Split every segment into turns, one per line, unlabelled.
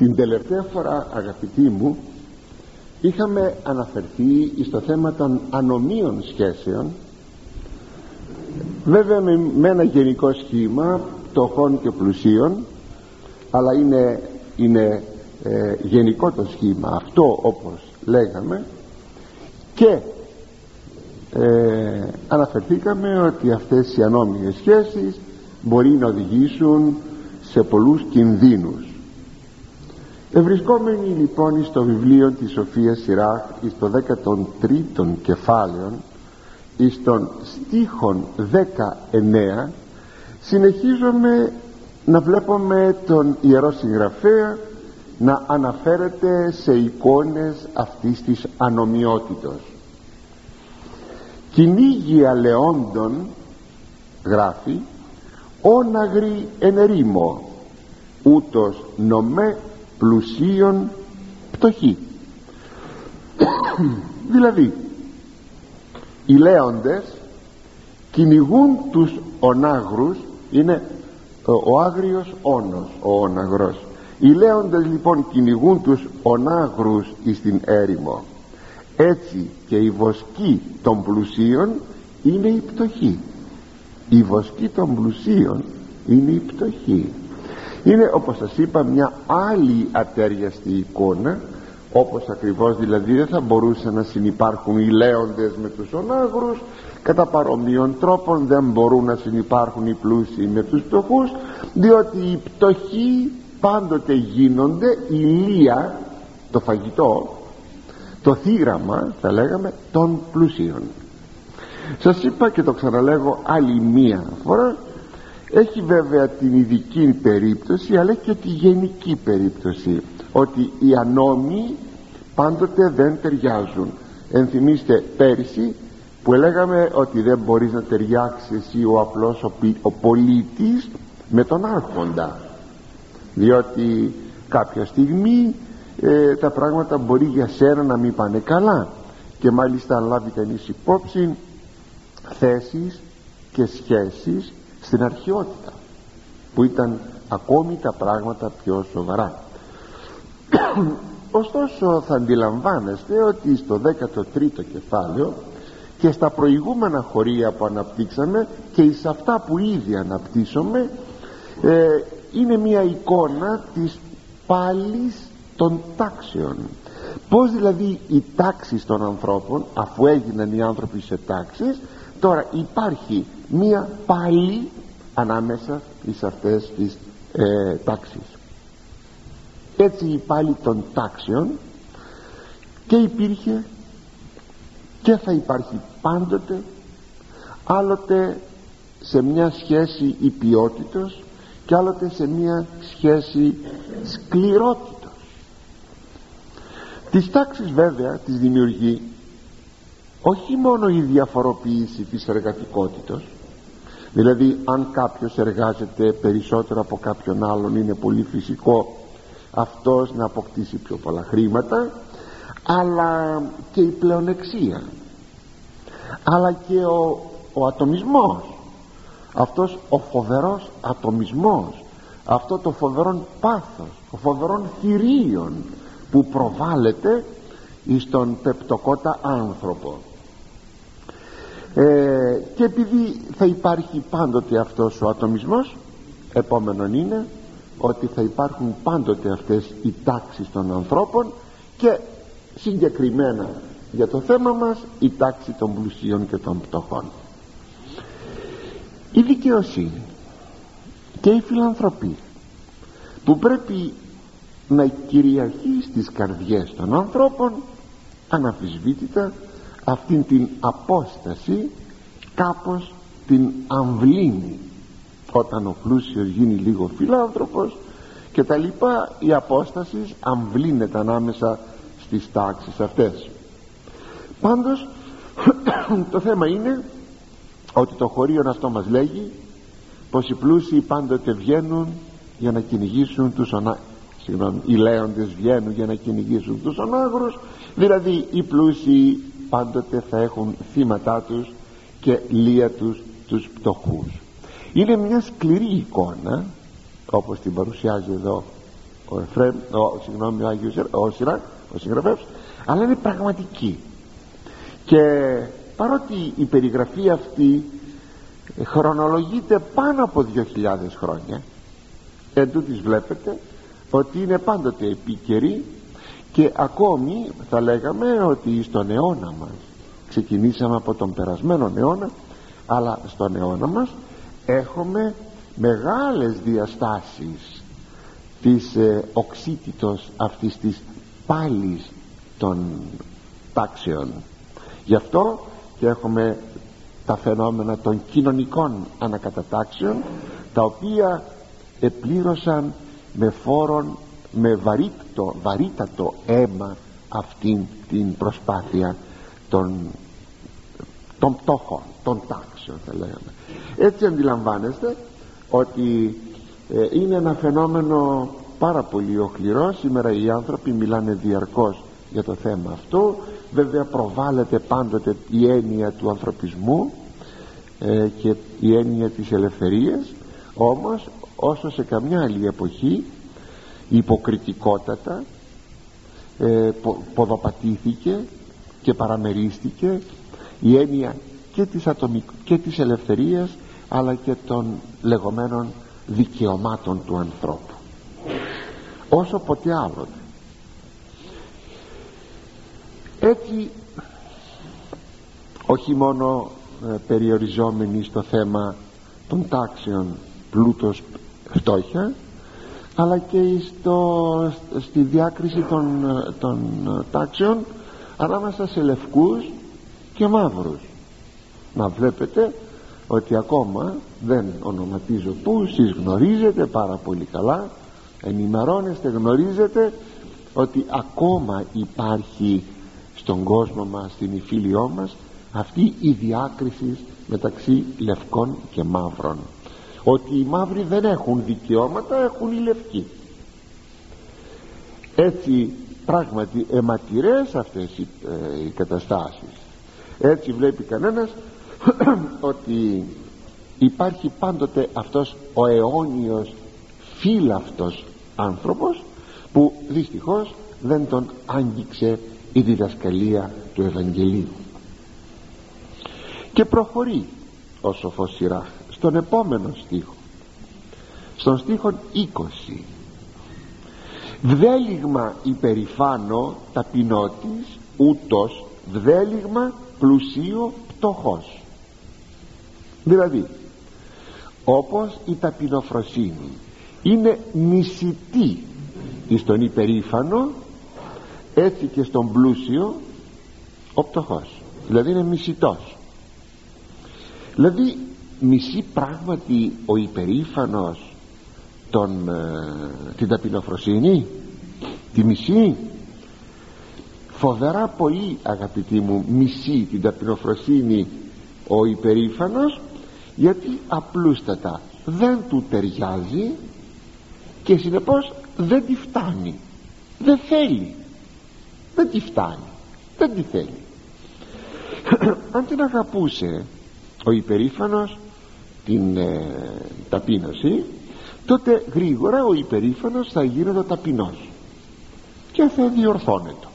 την τελευταία φορά αγαπητοί μου είχαμε αναφερθεί στο θέμα των ανομίων σχέσεων. Βέβαια με, ένα γενικό σχήμα φτωχών και πλουσίων αλλά είναι, είναι ε, γενικό το σχήμα αυτό όπως λέγαμε. Και ε, αναφερθήκαμε ότι αυτές οι ανώμιες σχέσεις μπορεί να οδηγήσουν σε πολλούς κινδύνους Ευρισκόμενοι λοιπόν στο βιβλίο της Σοφίας Σιράχ στο 13ο κεφάλαιο εις των στίχων 19 συνεχίζουμε να βλέπουμε τον Ιερό Συγγραφέα να αναφέρεται σε εικόνες αυτής της ανομοιότητος. Κυνήγι αλεόντων γράφει όναγρη ενερήμο ούτως νομέ πλουσίων πτωχή δηλαδή οι λέοντες κυνηγούν τους ονάγρους είναι ο άγριος όνος ο όναγρος. Οι λέοντες λοιπόν κυνηγούν τους ονάγρους εις την έρημο. Έτσι και η βοσκή των πλουσίων είναι η πτωχή. Η βοσκή των πλουσίων είναι η πτωχή είναι όπως σας είπα μια άλλη ατέριαστη εικόνα όπως ακριβώς δηλαδή δεν θα μπορούσαν να συνεπάρχουν οι λέοντες με τους ονάγρους κατά παρομοίων τρόπων δεν μπορούν να συνεπάρχουν οι πλούσιοι με τους πτωχούς διότι οι πτωχοί πάντοτε γίνονται ηλία το φαγητό το θύραμα θα λέγαμε των πλουσίων. Σας είπα και το ξαναλέγω άλλη μία φορά έχει βέβαια την ειδική περίπτωση αλλά και τη γενική περίπτωση ότι οι ανώμοι πάντοτε δεν ταιριάζουν. Ενθυμίστε πέρσι που λέγαμε ότι δεν μπορείς να ταιριάξεις εσύ ο απλός ο, ο πολίτης με τον άρχοντα. Διότι κάποια στιγμή ε, τα πράγματα μπορεί για σένα να μην πάνε καλά. Και μάλιστα αν λάβει κανείς υπόψη θέσεις και σχέσεις στην αρχαιότητα που ήταν ακόμη τα πράγματα πιο σοβαρά. Ωστόσο θα αντιλαμβάνεστε ότι στο 13ο κεφάλαιο και στα προηγούμενα χωρία που αναπτύξαμε και εις αυτά που ήδη αναπτύσσουμε ε, είναι μια εικόνα της πάλης των τάξεων. Πως δηλαδή οι τάξεις των ανθρώπων αφού έγιναν οι άνθρωποι σε τάξεις τώρα υπάρχει μία πάλι ανάμεσα εις αυτές τις ε, τάξεις. Έτσι η πάλι των τάξεων και υπήρχε και θα υπάρχει πάντοτε άλλοτε σε μια σχέση υπιότητος και άλλοτε σε μια σχέση σκληρότητος. Τις τάξεις βέβαια τις δημιουργεί όχι μόνο η διαφοροποίηση της εργατικότητας δηλαδή αν κάποιος εργάζεται περισσότερο από κάποιον άλλον είναι πολύ φυσικό αυτός να αποκτήσει πιο πολλά χρήματα αλλά και η πλεονεξία. Αλλά και ο, ο ατομισμός. Αυτός ο φοβερός ατομισμός. Αυτό το φοβερόν πάθος ο φοβερόν θηρίων που προβάλλεται εις τον πεπτοκότα άνθρωπο ε, και επειδή θα υπάρχει πάντοτε αυτός ο ατομισμός επόμενον είναι ότι θα υπάρχουν πάντοτε αυτές οι τάξεις των ανθρώπων και συγκεκριμένα για το θέμα μας η τάξη των πλουσίων και των πτωχών. Η δικαιοσύνη και η φιλανθρωπία που πρέπει να κυριαρχεί στις καρδιές των ανθρώπων αναφυσβήτητα αυτήν την απόσταση κάπως την αμβλύνει. Όταν ο πλούσιος γίνει λίγο φιλάνθρωπος και τα λοιπά η απόσταση αμβλύνεται ανάμεσα στις τάξεις αυτές. Πάντως το θέμα είναι ότι το χωρίο αυτό μας λέγει πως οι πλούσιοι πάντοτε βγαίνουν για να κυνηγήσουν τους ονα... Συγγνώμη, οι λέοντες βγαίνουν για να κυνηγήσουν τους ονάγρους δηλαδή οι πλούσιοι πάντοτε θα έχουν θύματά τους και λία τους τους πτωχούς. Είναι μια σκληρή εικόνα όπως την παρουσιάζει εδώ ο Εφραίμ ο, συγγνώμη ο Άγιος ο Σιράκ ο συγγραφεύς αλλά είναι πραγματική. Και παρότι η περιγραφή αυτή χρονολογείται πάνω από 2.000 χρόνια εν τούτης βλέπετε ότι είναι πάντοτε επίκαιρη και ακόμη θα λέγαμε ότι στον αιώνα μας ξεκινήσαμε από τον περασμένο αιώνα αλλά στον αιώνα μας έχουμε μεγάλες διαστάσεις της ε, οξύτητος αυτής της πάλης των τάξεων. Γι' αυτό και έχουμε τα φαινόμενα των κοινωνικών ανακατατάξεων τα οποία επλήρωσαν με φόρον με βαρύτατο, βαρύτατο αίμα αυτήν την προσπάθεια των, των πτώχων των τάξεων θα λέγαμε. Έτσι αντιλαμβάνεστε ότι ε, είναι ένα φαινόμενο πάρα πολύ οχληρό σήμερα οι άνθρωποι μιλάνε διαρκώς για το θέμα αυτό. Βέβαια προβάλλεται πάντοτε η έννοια του ανθρωπισμού ε, και η έννοια της ελευθερίας. Όμως όσο σε καμιά άλλη εποχή υποκριτικότατα ε, ποδοπατήθηκε και παραμερίστηκε η έννοια και της, ατομικ... και της ελευθερίας αλλά και των λεγόμενων δικαιωμάτων του ανθρώπου. Όσο ποτέ άλλοτε έτσι όχι μόνο ε, περιοριζόμενοι στο θέμα των τάξεων πλούτος φτώχεια αλλά και στο, στη διάκριση των, ε, των ε, τάξεων ανάμεσα σε λευκούς και μαύρους. Να βλέπετε ότι ακόμα δεν ονοματίζω που εσείς γνωρίζετε πάρα πολύ καλά ενημερώνεστε γνωρίζετε ότι ακόμα υπάρχει στον κόσμο μας στην υφήλιό μας αυτή η διάκριση μεταξύ λευκών και μαύρων ότι οι μαύροι δεν έχουν δικαιώματα έχουν οι λευκοί. Έτσι πράγματι αιματηρές αυτές οι, ε, οι καταστάσεις. Έτσι βλέπει κανένας ότι υπάρχει πάντοτε αυτός ο αιώνιος φύλαυτος άνθρωπος που δυστυχώς δεν τον άγγιξε η διδασκαλία του Ευαγγελίου. Και προχωρεί ο σοφός Σιράχ στον επόμενο στίχο. Στον στίχο 20 βδέλιγμα υπερηφάνω ταπεινότης ούτως βδέλιγμα πλουσίο πτωχός δηλαδή όπως η ταπεινοφροσύνη είναι μισητή στον υπερήφανο έτσι και στον πλούσιο ο πτωχός. Δηλαδή είναι μισητός. Δηλαδή μισεί πράγματι ο υπερήφανος τον, ε, την ταπεινοφροσύνη; Τη μισεί; Φοβερά πολύ αγαπητοί μου μισεί την ταπεινοφροσύνη ο υπερήφανος γιατί απλούστατα δεν του ταιριάζει και συνεπώς δεν τη φτάνει. Δεν θέλει. Δεν τη φτάνει. Δεν τη θέλει. Αν την αγαπούσε ο υπερήφανος την ε, ταπείνωση τότε γρήγορα ο υπερήφανος θα γίνεται ταπεινός και θα διορθώνεται.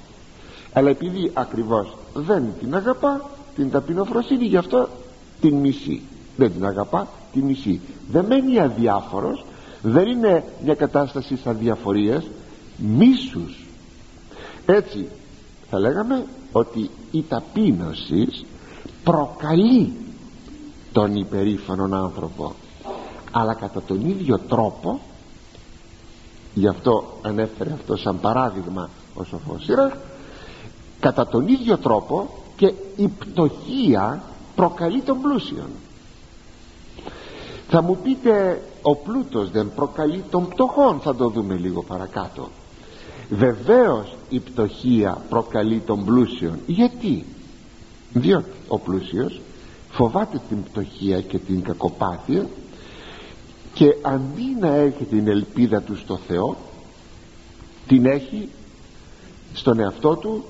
Αλλά επειδή ακριβώς δεν την αγαπά την ταπεινοφροσύνη γι' αυτό την μισή δεν την αγαπά την μισή δεν μένει αδιάφορος δεν είναι μια κατάσταση αδιαφορίας μίσους. Έτσι θα λέγαμε ότι η ταπείνωση προκαλεί τον υπερήφανον άνθρωπο. Αλλά κατά τον ίδιο τρόπο γι' αυτό ανέφερε αυτό σαν παράδειγμα ο σοφός κατά τον ίδιο τρόπο και η πτωχία προκαλεί τον πλούσιον. Θα μου πείτε ο πλούτος δεν προκαλεί τον πτωχόν θα το δούμε λίγο παρακάτω. Βεβαίως η πτωχία προκαλεί τον πλούσιον. Γιατί; Διότι ο πλούσιος φοβάται την πτωχία και την κακοπάθεια και αντί να έχει την ελπίδα του στο Θεό την έχει στον εαυτό του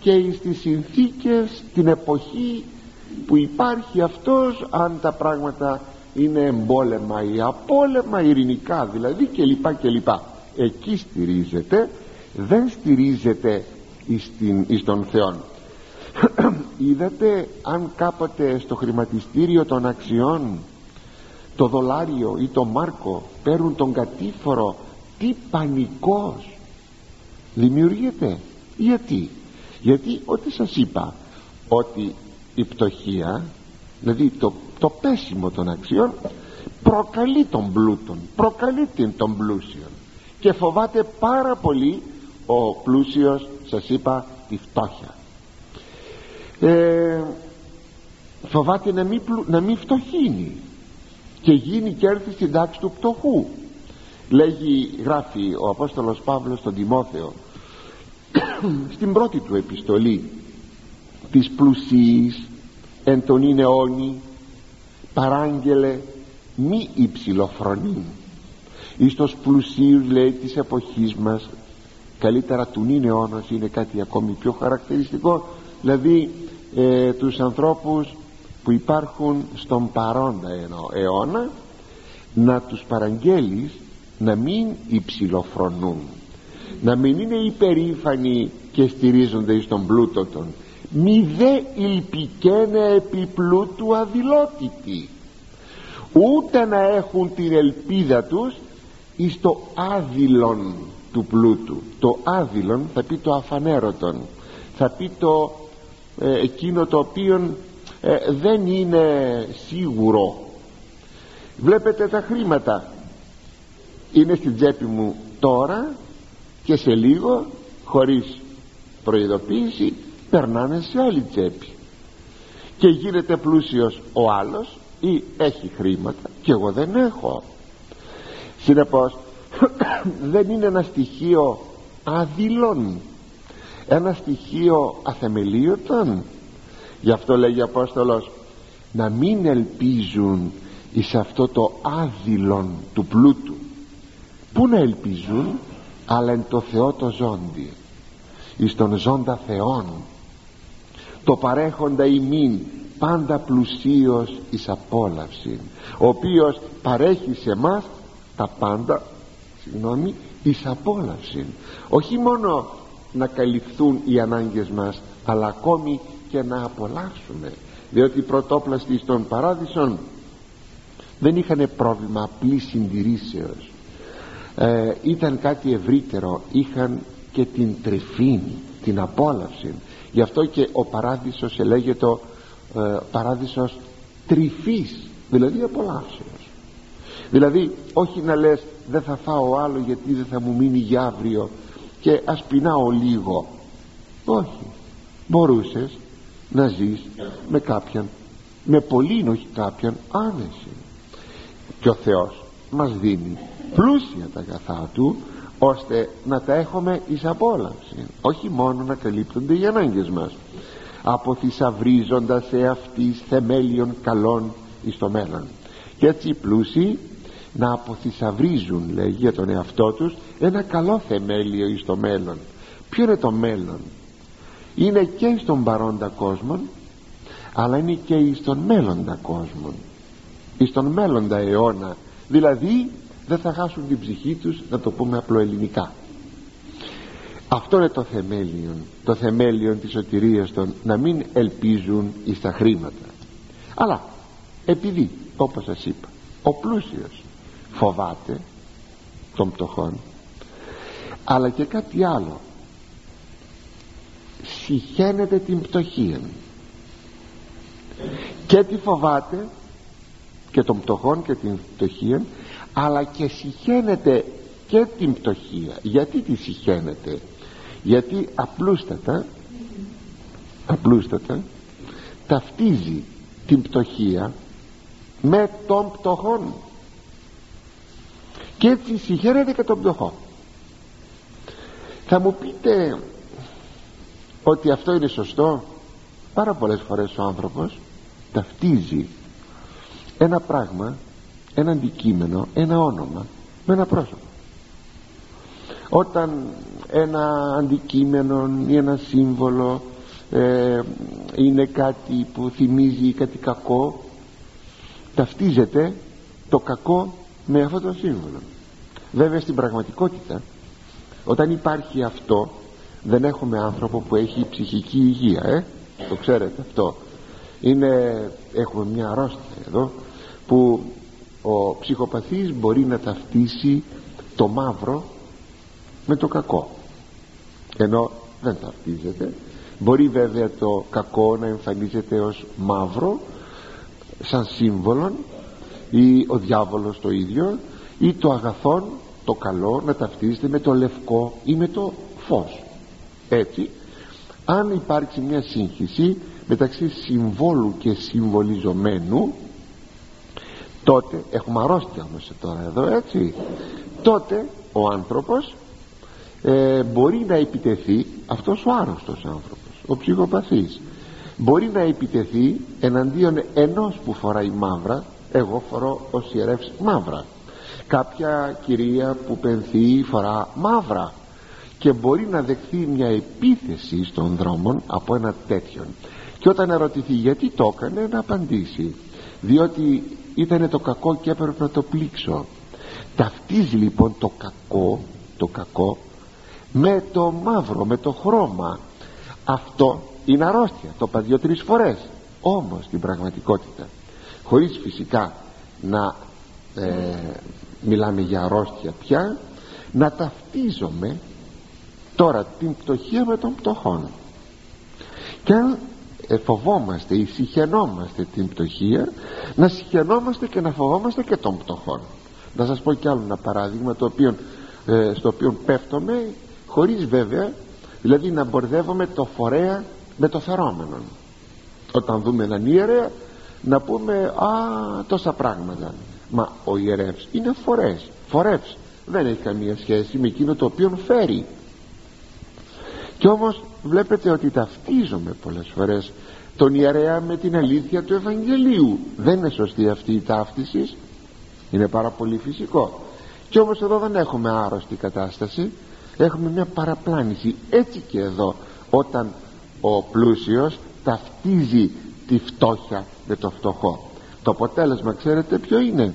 και στις συνθήκες την εποχή που υπάρχει αυτός αν τα πράγματα είναι εμπόλεμα ή απόλεμα ειρηνικά δηλαδή και λοιπά και λοιπά εκεί στηρίζεται δεν στηρίζεται εις, τον Θεό είδατε αν κάποτε στο χρηματιστήριο των αξιών το δολάριο ή το μάρκο παίρνουν τον κατήφορο τι πανικός. Δημιουργείται γιατί; Γιατί ό,τι σας είπα ότι η πτωχία δηλαδή το, το πέσιμο των αξιών προκαλεί τον πλούτον προκαλεί τον πλούσιο και φοβάται πάρα πολύ ο πλούσιος σας είπα τη φτώχεια ε, φοβάται να μην, να μην φτωχύνει. Και γίνει και έρθει στην τάξη του πτωχού. Λέγει γράφει ο Απόστολος Παύλος στον Τιμόθεο στην πρώτη του επιστολή της πλουσίης εν τον είναι όνει παράγγελε μη υψηλοφρονή. Εις τους πλουσίους λέει της εποχής μας καλύτερα του νυν αιώνας είναι κάτι ακόμη πιο χαρακτηριστικό. Δηλαδή ε, τους ανθρώπους που υπάρχουν στον παρόντα αιώνα να τους παραγγέλεις να μην υψηλοφρονούν να μην είναι υπερήφανοι και στηρίζονται στον πλούτο των μη δε ηλπικένε επί πλούτου αδειλότητη ούτε να έχουν την ελπίδα τους εις το άδειλον του πλούτου. Το άδειλον θα πει το αφανέρωτον θα πει το ε, εκείνο το οποίο ε, δεν είναι σίγουρο. Βλέπετε τα χρήματα. Είναι στην τσέπη μου τώρα και σε λίγο χωρίς προειδοποίηση περνάνε σε άλλη τσέπη. Και γίνεται πλούσιος ο άλλος ή έχει χρήματα και εγώ δεν έχω. Συνεπώς δεν είναι ένα στοιχείο αδειλών ένα στοιχείο αθεμελίωτον γι' αυτό λέγει ο Απόστολος να μην ελπίζουν εις αυτό το άδειλον του πλούτου. Πού να ελπίζουν αλλά εν το Θεό το ζώντι εις τον ζώντα Θεόν. Το παρέχοντα ημίν πάντα πλουσίος εις απόλαυση ο οποίος παρέχει σε μας τα πάντα συγγνώμη εις απόλαυση όχι μόνο να καλυφθούν οι ανάγκες μας αλλά ακόμη και να απολαύσουμε. Διότι οι πρωτόπλαστοι στον παράδεισον δεν είχαν πρόβλημα απλής συντηρήσεως. Ε, ήταν κάτι ευρύτερο. Είχαν και την τρεφή την απόλαυση. Γι' αυτό και ο παράδεισος ελέγεται ε, παράδεισος τρυφής δηλαδή απολαύσεως. Δηλαδή όχι να λες δεν θα φάω άλλο γιατί δεν θα μου μείνει για αύριο και ας πεινάω λίγο. Όχι. Μπορούσες να ζεις με κάποιον με πολύ όχι κάποιον άνεση. Και ο Θεός μας δίνει πλούσια τα αγαθά Του ώστε να τα έχουμε εις απόλαυση. Όχι μόνο να καλύπτονται οι ανάγκες μας αποθυσαυρίζοντας σε αυτής θεμέλιων καλών εις το μέλλον. Και έτσι οι πλούσιοι να αποθυσαυρίζουν λέγει για τον εαυτό τους ένα καλό θεμέλιο εις το μέλλον. Ποιο είναι το μέλλον; Είναι και στον παρόντα κόσμο αλλά είναι και εις τον μέλλοντα κόσμο εις τον μέλλοντα αιώνα δηλαδή δεν θα χάσουν την ψυχή τους να το πούμε απλοελληνικά αυτό είναι το θεμέλιο το θεμέλιο της σωτηρίας των να μην ελπίζουν εις τα χρήματα. Αλλά επειδή όπως σας είπα ο πλούσιος φοβάται των πτωχών. Αλλά και κάτι άλλο. Συχαίνεται την πτωχία και τη φοβάται και των πτωχών και την πτωχία αλλά και συχαίνεται και την πτωχία γιατί τη συχαίνεται; Γιατί απλούστατα απλούστατα ταυτίζει την πτωχία με τον πτωχόν και έτσι συγχαίρεται και τον πτωχό. Θα μου πείτε ότι αυτό είναι σωστό. Πάρα πολλές φορές ο άνθρωπος ταυτίζει ένα πράγμα ένα αντικείμενο ένα όνομα με ένα πρόσωπο. Όταν ένα αντικείμενο ή ένα σύμβολο ε, είναι κάτι που θυμίζει κάτι κακό ταυτίζεται το κακό με αυτό το σύμβολο βέβαια στην πραγματικότητα όταν υπάρχει αυτό δεν έχουμε άνθρωπο που έχει ψυχική υγεία ε; το ξέρετε αυτό. Είναι, έχουμε μια αρρώστια εδώ που ο ψυχοπαθής μπορεί να ταυτίσει το μαύρο με το κακό. Ενώ δεν ταυτίζεται. Μπορεί βέβαια το κακό να εμφανίζεται ως μαύρο σαν σύμβολο ή ο διάβολος το ίδιο ή το αγαθόν το καλό να ταυτίζεται με το λευκό ή με το φως. Έτσι αν υπάρξει μια σύγχυση μεταξύ συμβόλου και συμβολιζομένου τότε έχουμε αρρώστια όμως τώρα εδώ έτσι τότε ο άνθρωπος ε, μπορεί να επιτεθεί αυτός ο άρρωστος άνθρωπος ο ψυχοπαθής μπορεί να επιτεθεί εναντίον ενός που φοράει μαύρα. Εγώ φορώ ως ιερεύς μαύρα κάποια κυρία που πενθεί φορά μαύρα και μπορεί να δεχθεί μια επίθεση στον δρόμο από ένα τέτοιον. Και όταν ερωτηθεί γιατί το έκανε να απαντήσει διότι ήταν το κακό και έπρεπε να το πλήξω. Ταυτίζει λοιπόν το κακό το κακό με το μαύρο με το χρώμα. Αυτό είναι αρρώστια το είπα δύο-τρεις φορές όμως στην πραγματικότητα χωρίς φυσικά να ε, μιλάμε για αρρώστια πια να ταυτίζομαι τώρα την πτωχία με των πτωχών και αν ε, φοβόμαστε ή συχαινόμαστε την πτωχία να συχαινόμαστε και να φοβόμαστε και των πτωχών να σας πω κι άλλο ένα παράδειγμα το οποίο, ε, στο οποίο πέφτομαι χωρίς βέβαια δηλαδή να μπορδεύομαι το φορέα με το φερόμενο. Όταν δούμε έναν ιερέα να πούμε α τόσα πράγματα μα ο ιερεύς είναι φορές φορεύς. Δεν έχει καμία σχέση με εκείνο το οποίο φέρει. Και όμως βλέπετε ότι ταυτίζομαι πολλές φορές τον ιερέα με την αλήθεια του Ευαγγελίου. Δεν είναι σωστή αυτή η ταύτιση. Είναι πάρα πολύ φυσικό. Και όμως εδώ δεν έχουμε άρρωστη κατάσταση. Έχουμε μια παραπλάνηση. Έτσι και εδώ όταν ο πλούσιος ταυτίζει τη φτώχεια με το φτωχό. Το αποτέλεσμα ξέρετε ποιο είναι;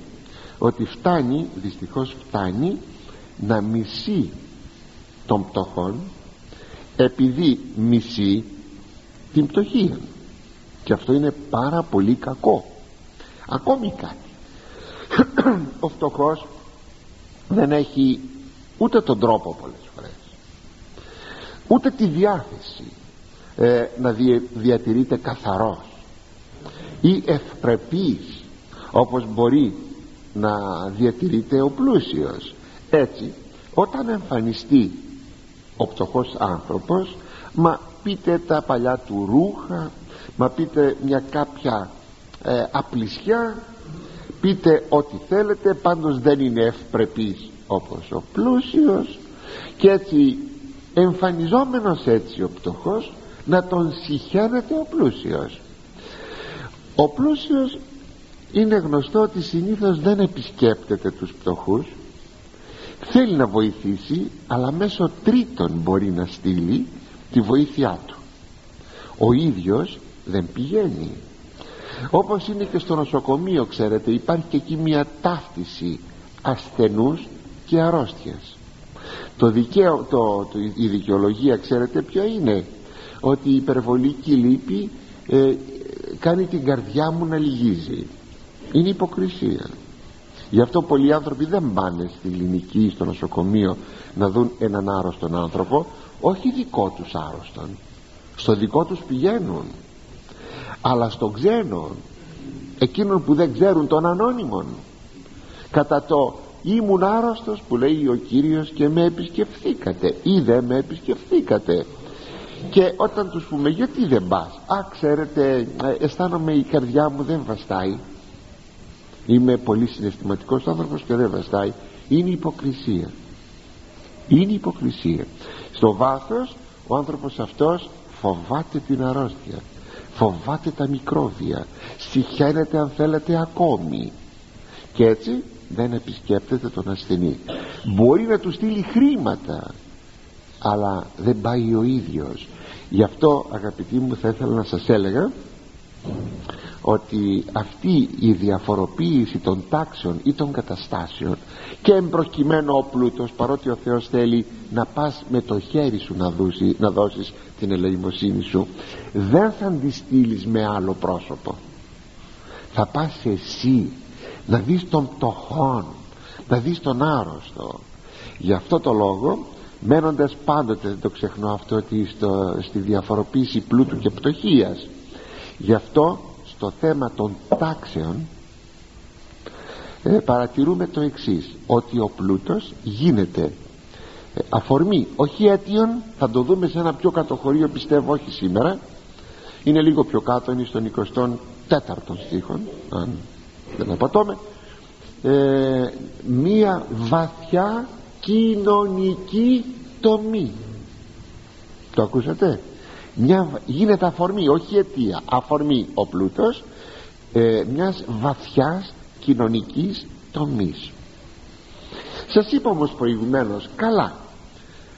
Ότι φτάνει δυστυχώς φτάνει να μισεί των πτωχών επειδή μισεί την πτωχία και αυτό είναι πάρα πολύ κακό. Ακόμη κάτι. Ο φτωχός δεν έχει ούτε τον τρόπο πολλές φορές ούτε τη διάθεση ε, να διατηρείται καθαρός ή ευπρεπής όπως μπορεί να διατηρείται ο πλούσιος. Έτσι όταν εμφανιστεί ο πτωχός άνθρωπος μα πείτε τα παλιά του ρούχα μα πείτε μια κάποια ε, απλησιά πείτε ό,τι θέλετε πάντως δεν είναι ευπρεπής όπως ο πλούσιος. Και έτσι εμφανιζόμενος έτσι ο πτωχός να τον συχαίνεται ο πλούσιος. Ο πλούσιος είναι γνωστό ότι συνήθως δεν επισκέπτεται τους πτωχούς θέλει να βοηθήσει αλλά μέσω τρίτων μπορεί να στείλει τη βοήθειά του. Ο ίδιος δεν πηγαίνει. Όπως είναι και στο νοσοκομείο ξέρετε υπάρχει και εκεί μια ταύτιση ασθενούς και αρρώστιας. Το δικαίω, το, το, η δικαιολογία ξέρετε ποιο είναι; Ότι η υπερβολική λύπη ε, κάνει την καρδιά μου να λυγίζει είναι υποκρισία. Γι' αυτό πολλοί άνθρωποι δεν πάνε στη κλινική στο νοσοκομείο να δουν έναν άρρωστον άνθρωπο όχι δικό τους άρρωστον. Στο δικό τους πηγαίνουν. Αλλά στον ξένο εκείνον που δεν ξέρουν τον ανώνυμον. Κατά το ήμουν άρρωστος που λέει ο Κύριος και με επισκεφθήκατε ή δεν με επισκεφθήκατε και όταν τους πούμε γιατί δεν πας α ξέρετε ε, αισθάνομαι η καρδιά μου δεν βαστάει είμαι πολύ συναισθηματικός άνθρωπος και δεν βαστάει. Είναι υποκρισία. Είναι υποκρισία. Στο βάθος ο άνθρωπος αυτός φοβάται την αρρώστια. Φοβάται τα μικρόβια. Συχαίνεται αν θέλετε ακόμη. Και έτσι δεν επισκέπτεται τον ασθενή. Μπορεί να του στείλει χρήματα αλλά δεν πάει ο ίδιος. Γι' αυτό αγαπητοί μου θα ήθελα να σας έλεγα ότι αυτή η διαφοροποίηση των τάξεων ή των καταστάσεων και εμπροκειμένο ο πλούτος παρότι ο Θεός θέλει να πας με το χέρι σου να, δώσει, να δώσεις την ελεημοσύνη σου δεν θα αντιστείλεις με άλλο πρόσωπο. Θα πας εσύ να δεις τον πτωχόν να δεις τον άρρωστο. Γι' αυτό το λόγο μένοντας πάντοτε δεν το ξεχνώ αυτό ότι στο, στη διαφοροποίηση πλούτου και πτωχίας γι' αυτό στο θέμα των τάξεων ε, παρατηρούμε το εξής ότι ο πλούτος γίνεται ε, αφορμή όχι αίτιον θα το δούμε σε ένα πιο κατοχωρίο πιστεύω όχι σήμερα είναι λίγο πιο κάτω είναι στον 24ο στίχο αν δεν απατώμε ε, μία βαθιά κοινωνική τομή. Το ακούσατε; Μια, γίνεται αφορμή όχι αιτία. Αφορμή ο πλούτος ε, μιας βαθιάς κοινωνικής τομής. Σας είπα όμως προηγουμένως καλά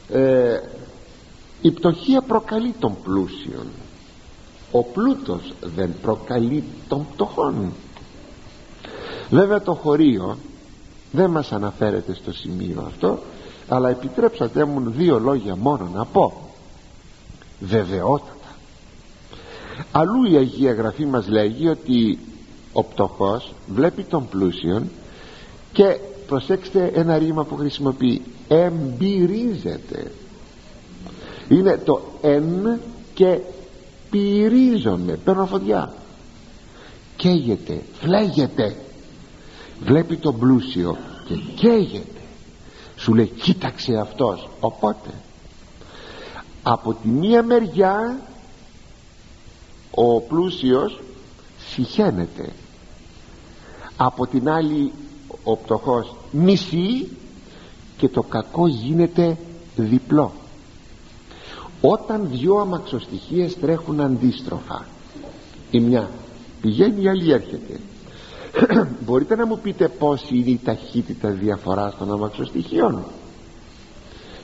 ε, η πτωχία προκαλεί τον πλούσιον. Ο πλούτος δεν προκαλεί τον πτωχόν. Βέβαια το χωρίο δεν μας αναφέρεται στο σημείο αυτό αλλά επιτρέψατε μου δύο λόγια μόνο να πω βεβαιότατα. Αλλού η Αγία Γραφή μας λέγει ότι ο πτωχός βλέπει τον πλούσιον και προσέξτε ένα ρήμα που χρησιμοποιεί εμπειρίζεται. Είναι το εν και πυρίζομαι παίρνω φωτιά. Καίγεται, φλέγεται. Βλέπει τον πλούσιο και καίγεται. Σου λέει κοίταξε αυτός οπότε από τη μία μεριά ο πλούσιος συχαίνεται. Από την άλλη ο πτωχός μισεί και το κακό γίνεται διπλό. Όταν δυο αμαξοστοιχίες τρέχουν αντίστροφα η μια πηγαίνει η άλλη έρχεται. Μπορείτε να μου πείτε πως είναι η ταχύτητα διαφοράς των αμαξοστοιχείων;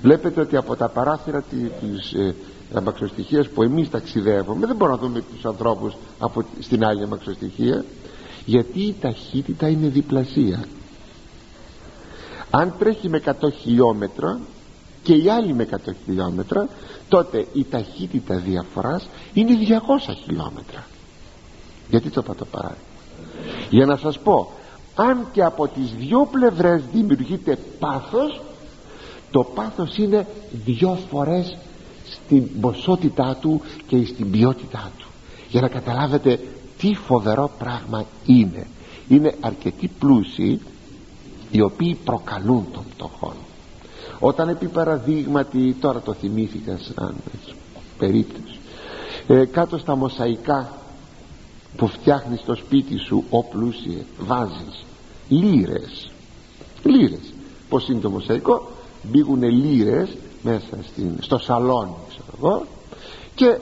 Βλέπετε ότι από τα παράθυρα της ε, αμαξοστοιχίας που εμείς ταξιδεύουμε δεν μπορούμε να δούμε τους ανθρώπους από, στην άλλη αμαξοστοιχεία γιατί η ταχύτητα είναι διπλασία. Αν τρέχει με 100 χιλιόμετρα και η άλλη με 100 χιλιόμετρα τότε η ταχύτητα διαφοράς είναι 200 χιλιόμετρα. Γιατί το είπα το παράδειγμα. Για να σας πω αν και από τις δυο πλευρές δημιουργείται πάθος το πάθος είναι δυο φορές στην ποσότητά του και στην ποιότητά του. Για να καταλάβετε τι φοβερό πράγμα είναι. Είναι αρκετοί πλούσιοι οι οποίοι προκαλούν τον πτωχόν. Όταν επί παραδείγματι τώρα το θυμήθηκα σαν περίπτωση ε, κάτω στα μοσαϊκά που φτιάχνεις το σπίτι σου ο πλούσιε βάζεις λύρες λύρες πως είναι το μοσαϊκό; Μπήγουν λύρες μέσα στην, στο σαλόνι ξέρω εγώ και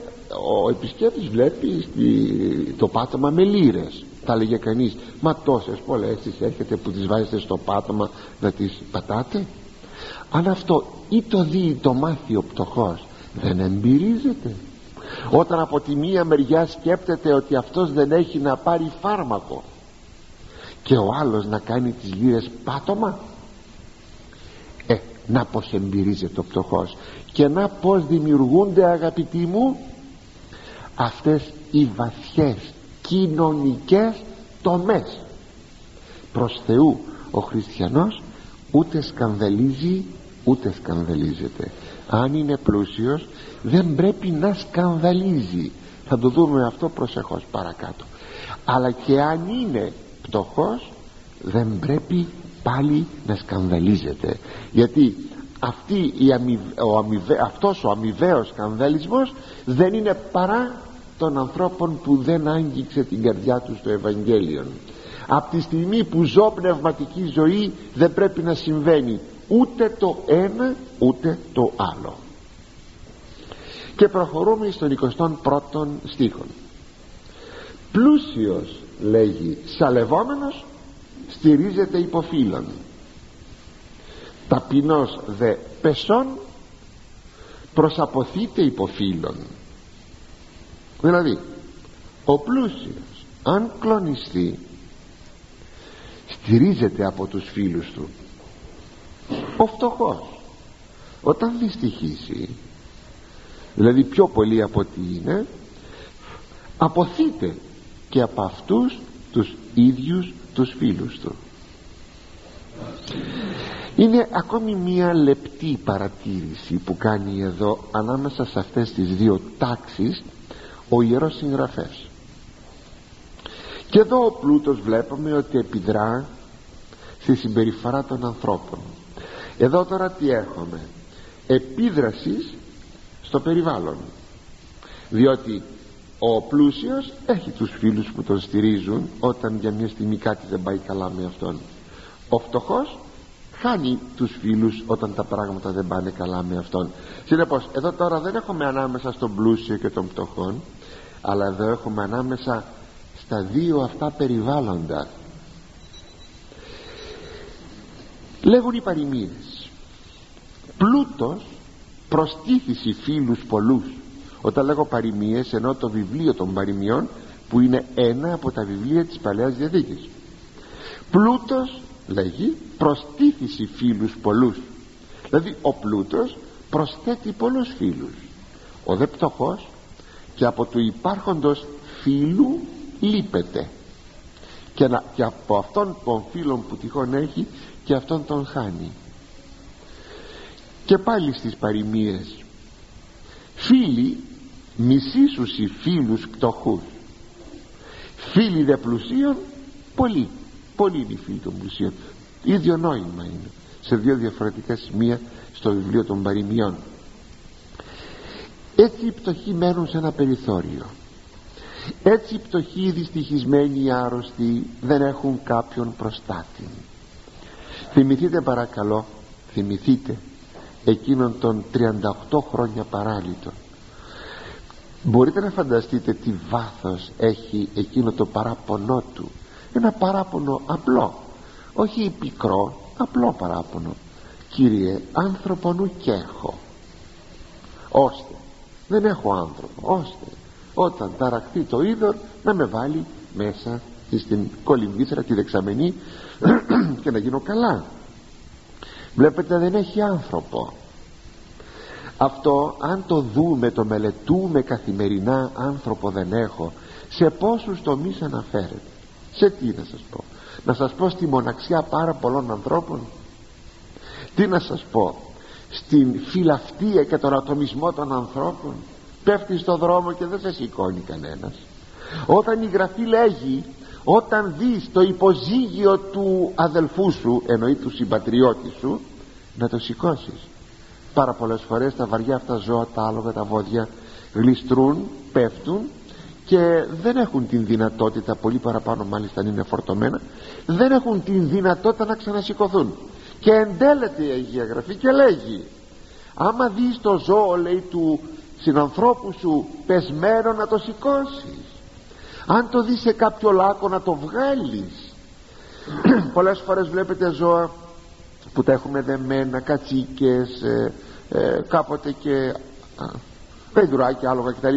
ο επισκέπτης βλέπει στη, το πάτωμα με λύρες θα λέγε κανείς μα τόσες πολλές τις έρχεται που τις βάζετε στο πάτωμα να τις πατάτε αν αυτό ή το δει ή το μάθει ο πτωχός δεν εμπειρίζεται. Όταν από τη μία μεριά σκέπτεται ότι αυτός δεν έχει να πάρει φάρμακο και ο άλλος να κάνει τις λύρες πάτωμα ε, να πως εμπειρίζεται ο πτωχός και να πως δημιουργούνται αγαπητοί μου αυτές οι βαθιές κοινωνικές τομές. Προς Θεού ο χριστιανός ούτε σκανδαλίζει ούτε σκανδαλίζεται. Αν είναι πλούσιος δεν πρέπει να σκανδαλίζει. Θα το δούμε αυτό προσεχώς παρακάτω. Αλλά και αν είναι πτωχός δεν πρέπει πάλι να σκανδαλίζεται. Γιατί αυτή η ο αμοιβε, αυτός ο αμοιβαίος σκανδαλισμός δεν είναι παρά των ανθρώπων που δεν άγγιξε την καρδιά τους στο Ευαγγέλιο από τη στιγμή που ζω πνευματική ζωή δεν πρέπει να συμβαίνει ούτε το ένα ούτε το άλλο. Και προχωρούμε στον 21ο στίχο. Πλούσιος λέγει σαλευόμενος στηρίζεται υποφύλων ταπεινός δε πεσόν προσαποθείται υποφύλων δηλαδή ο πλούσιος αν κλονιστεί στηρίζεται από τους φίλους του. Ο φτωχός όταν δυστυχήσει δηλαδή πιο πολύ από τι είναι αποθείται και από αυτούς τους ίδιους τους φίλους του. Είναι ακόμη μία λεπτή παρατήρηση που κάνει εδώ ανάμεσα σε αυτές τις δύο τάξεις ο Ιερός Συγγραφέας. Και εδώ ο πλούτος βλέπουμε ότι επιδρά στη συμπεριφορά των ανθρώπων. Εδώ τώρα τι έχουμε; Επίδρασης στο περιβάλλον. Διότι ο πλούσιος έχει τους φίλους που τον στηρίζουν όταν για μια στιγμή κάτι δεν πάει καλά με αυτόν. Ο φτωχός χάνει τους φίλους όταν τα πράγματα δεν πάνε καλά με αυτόν. Συνεπώς εδώ τώρα δεν έχουμε ανάμεσα στον πλούσιο και τον φτωχόν αλλά εδώ έχουμε ανάμεσα στα δύο αυτά περιβάλλοντα. Λέγουν οι παροιμίες πλούτος προστίθηση φίλους πολλούς όταν λέγω παροιμίες εννοώ το βιβλίο των παροιμιών που είναι ένα από τα βιβλία της Παλαιάς Διαθήκης. Πλούτος λέγει προστίθηση φίλους πολλούς. Δηλαδή ο πλούτος προσθέτει πολλούς φίλους. Ο δε πτωχός και από του υπάρχοντος φίλου λείπεται. Και, να, και από αυτόν των φίλων που τυχόν έχει και αυτόν τον χάνει. Και πάλι στις παροιμίες. Φίλοι μισήσουσι φίλους πτωχούς φίλοι δε πλουσίων πολλοί. Πολλοί είναι οι φίλοι των πλουσίων. Ίδιο νόημα είναι. Σε δύο διαφορετικά σημεία στο βιβλίο των παροιμιών. Έτσι οι πτωχοί μένουν σε ένα περιθώριο. Έτσι οι πτωχοί οι δυστυχισμένοι οι άρρωστοι δεν έχουν κάποιον προστάτη. Θυμηθείτε παρακαλώ θυμηθείτε εκείνον των 38 χρόνια παράλυτων μπορείτε να φανταστείτε τι βάθος έχει εκείνο το παράπονό του. Ένα παράπονο απλό. Όχι πικρό απλό παράπονο. Κύριε άνθρωπο νου και έχω ώστε δεν έχω άνθρωπο ώστε όταν ταραχτεί το είδωρ να με βάλει μέσα στην κολυμβήθρα τη δεξαμενή και να γίνω καλά. Βλέπετε δεν έχει άνθρωπο αυτό αν το δούμε το μελετούμε καθημερινά άνθρωπο δεν έχω σε πόσους τομείς αναφέρεται; Σε τι να σας πω; Να σας πω στη μοναξιά πάρα πολλών ανθρώπων; Τι να σας πω; Στην φιλαυτία και τον ατομισμό των ανθρώπων; Πέφτει στο δρόμο και δεν σε σηκώνει κανένας όταν η Γραφή λέγει όταν δεις το υποζύγιο του αδελφού σου εννοεί του συμπατριώτης σου να το σηκώσεις. Πάρα πολλές φορές τα βαριά αυτά ζώα τα άλογα τα βόδια γλιστρούν, πέφτουν και δεν έχουν την δυνατότητα πολύ παραπάνω μάλιστα αν είναι φορτωμένα δεν έχουν την δυνατότητα να ξανασηκωθούν και εντέλεται η Αγία Γραφή και λέγει άμα δεις το ζώο λέει του συνανθρώπου σου πεσμένο να το σηκώσεις. αν το δεις σε κάποιο λάκκο να το βγάλεις πολλές φορές βλέπετε ζώα που τα έχουμε δεμένα κατσίκες ε, ε, κάποτε και πεντουράκια άλογα κτλ.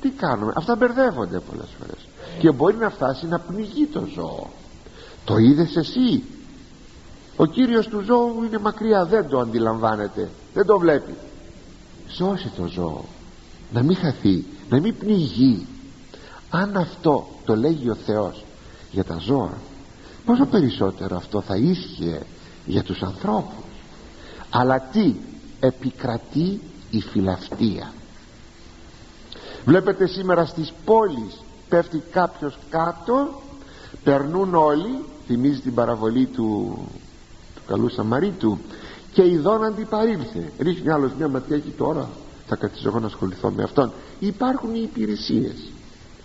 Τι κάνουμε; Αυτά μπερδεύονται πολλές φορές. Και μπορεί να φτάσει να πνιγεί το ζώο. Το είδες εσύ; Ο κύριος του ζώου είναι μακριά δεν το αντιλαμβάνεται δεν το βλέπει. Σώσει το ζώο να μην χαθεί να μην πνιγεί. Αν αυτό το λέγει ο Θεός για τα ζώα πόσο περισσότερο αυτό θα ίσχυε για τους ανθρώπους. Αλλά τι επικρατεί η φιλαυτία βλέπετε σήμερα στις πόλεις πέφτει κάποιος κάτω περνούν όλοι θυμίζει την παραβολή του, του καλού Σαμαρίτου και ειδών αντιπαρήλθε. Ρίχνει άλλος μια ματιά εκεί τώρα θα καθίσω εγώ να ασχοληθώ με αυτόν υπάρχουν οι υπηρεσίες.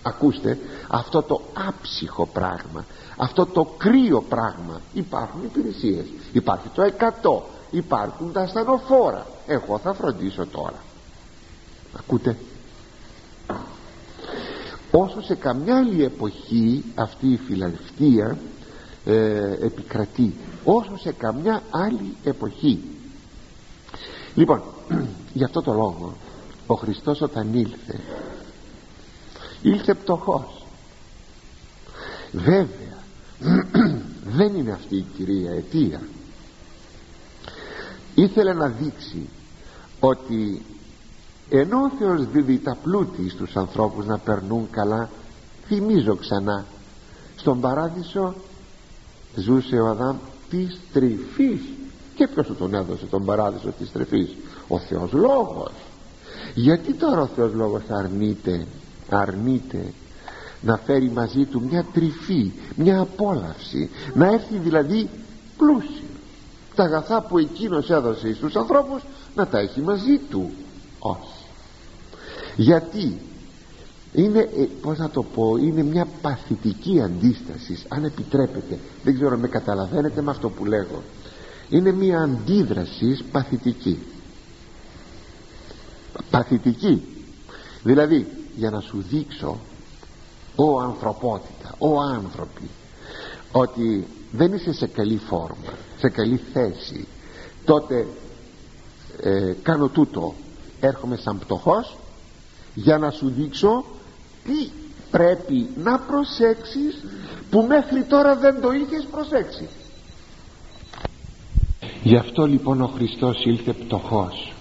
Ακούστε αυτό το άψυχο πράγμα αυτό το κρύο πράγμα. Υπάρχουν υπηρεσίες. Υπάρχει το εκατό. Υπάρχουν τα ασθενοφόρα. Εγώ θα φροντίσω τώρα. Ακούτε; Όσο σε καμιά άλλη εποχή αυτή η φιλαλευτία ε, επικρατεί. Όσο σε καμιά άλλη εποχή. Λοιπόν γι' αυτό το λόγο ο Χριστός όταν ήλθε ήλθε πτωχός. Βέβαια δεν είναι αυτή η κυρία αιτία. Ήθελε να δείξει ότι ενώ ο Θεός δίδει τα πλούτη στους ανθρώπους να περνούν καλά θυμίζω ξανά στον παράδεισο ζούσε ο Αδάμ της τρυφής. Και ποιος του τον έδωσε τον παράδεισο της τρυφής ο Θεός Λόγος. Γιατί τώρα ο Θεός Λόγος αρνείται αρνείται να φέρει μαζί του μια τρυφή μια απόλαυση να έρθει δηλαδή πλούσιο. Τα αγαθά που εκείνος έδωσε στους ανθρώπους να τα έχει μαζί του. Όχι. Γιατί είναι ε, πως να το πω είναι μια παθητική αντίσταση αν επιτρέπετε. Δεν ξέρω αν με καταλαβαίνετε με αυτό που λέγω. Είναι μια αντίδραση παθητική. Παθητική. Δηλαδή για να σου δείξω ο ανθρωπότητα ο άνθρωποι ότι δεν είσαι σε καλή φόρμα σε καλή θέση τότε ε, κάνω τούτο. Έρχομαι σαν πτωχός για να σου δείξω τι πρέπει να προσέξεις που μέχρι τώρα δεν το είχες προσέξει. Γι' αυτό λοιπόν ο Χριστός ήλθε πτωχός.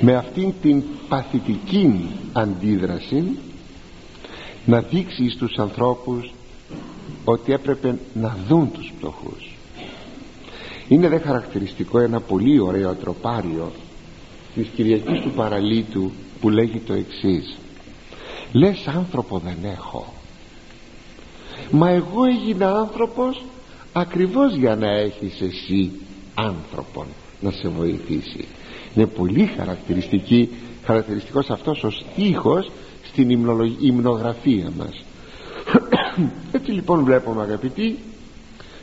Με αυτήν την παθητική αντίδραση να δείξει στους ανθρώπους ότι έπρεπε να δουν τους πτωχούς είναι δε χαρακτηριστικό ένα πολύ ωραίο τροπάριο της Κυριακής του Παραλίτου που λέγει το εξής. Λες άνθρωπο δεν έχω. Μα εγώ έγινα άνθρωπος ακριβώς για να έχεις εσύ άνθρωπον να σε βοηθήσει είναι πολύ χαρακτηριστική χαρακτηριστικός αυτός ο στίχος στην υμνογραφία μας. Έτσι λοιπόν βλέπουμε αγαπητοί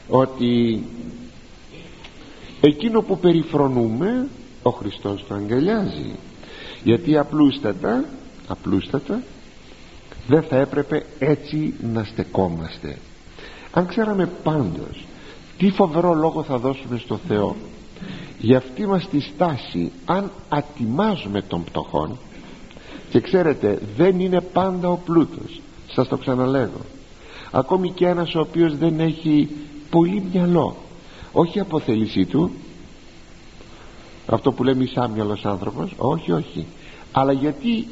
ότι εκείνο που περιφρονούμε ο Χριστός το αγκαλιάζει γιατί απλούστατα απλούστατα δεν θα έπρεπε έτσι να στεκόμαστε. Αν ξέραμε πάντως τι φοβερό λόγο θα δώσουμε στο Θεό για αυτή μας τη στάση αν ατιμάζουμε τον πτωχόν και ξέρετε δεν είναι πάντα ο πλούτος. Σας το ξαναλέγω. Ακόμη και ένας ο οποίος δεν έχει πολύ μυαλό. Όχι από θέλησή του. Αυτό που λέμε εισάμυαλος άνθρωπος. Όχι όχι. Αλλά γιατί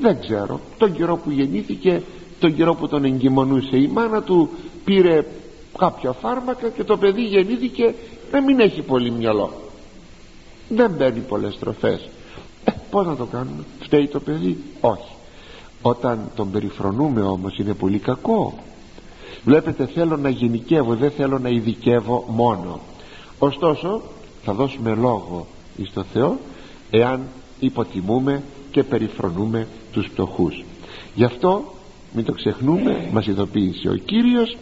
δεν ξέρω. Τον καιρό που γεννήθηκε τον καιρό που τον εγκυμονούσε. Η μάνα του πήρε κάποια φάρμακα και το παιδί γεννήθηκε να μην έχει πολύ μυαλό. Δεν παίρνει πολλές τροφές. ε, πως να το κάνουμε; Φταίει το παιδί; Όχι. Όταν τον περιφρονούμε όμως είναι πολύ κακό. Βλέπετε θέλω να γενικεύω δεν θέλω να ειδικεύω μόνο. Ωστόσο θα δώσουμε λόγο εις το Θεό εάν υποτιμούμε και περιφρονούμε τους πτωχούς γι' αυτό μην το ξεχνούμε μας ειδοποίησε ο Κύριος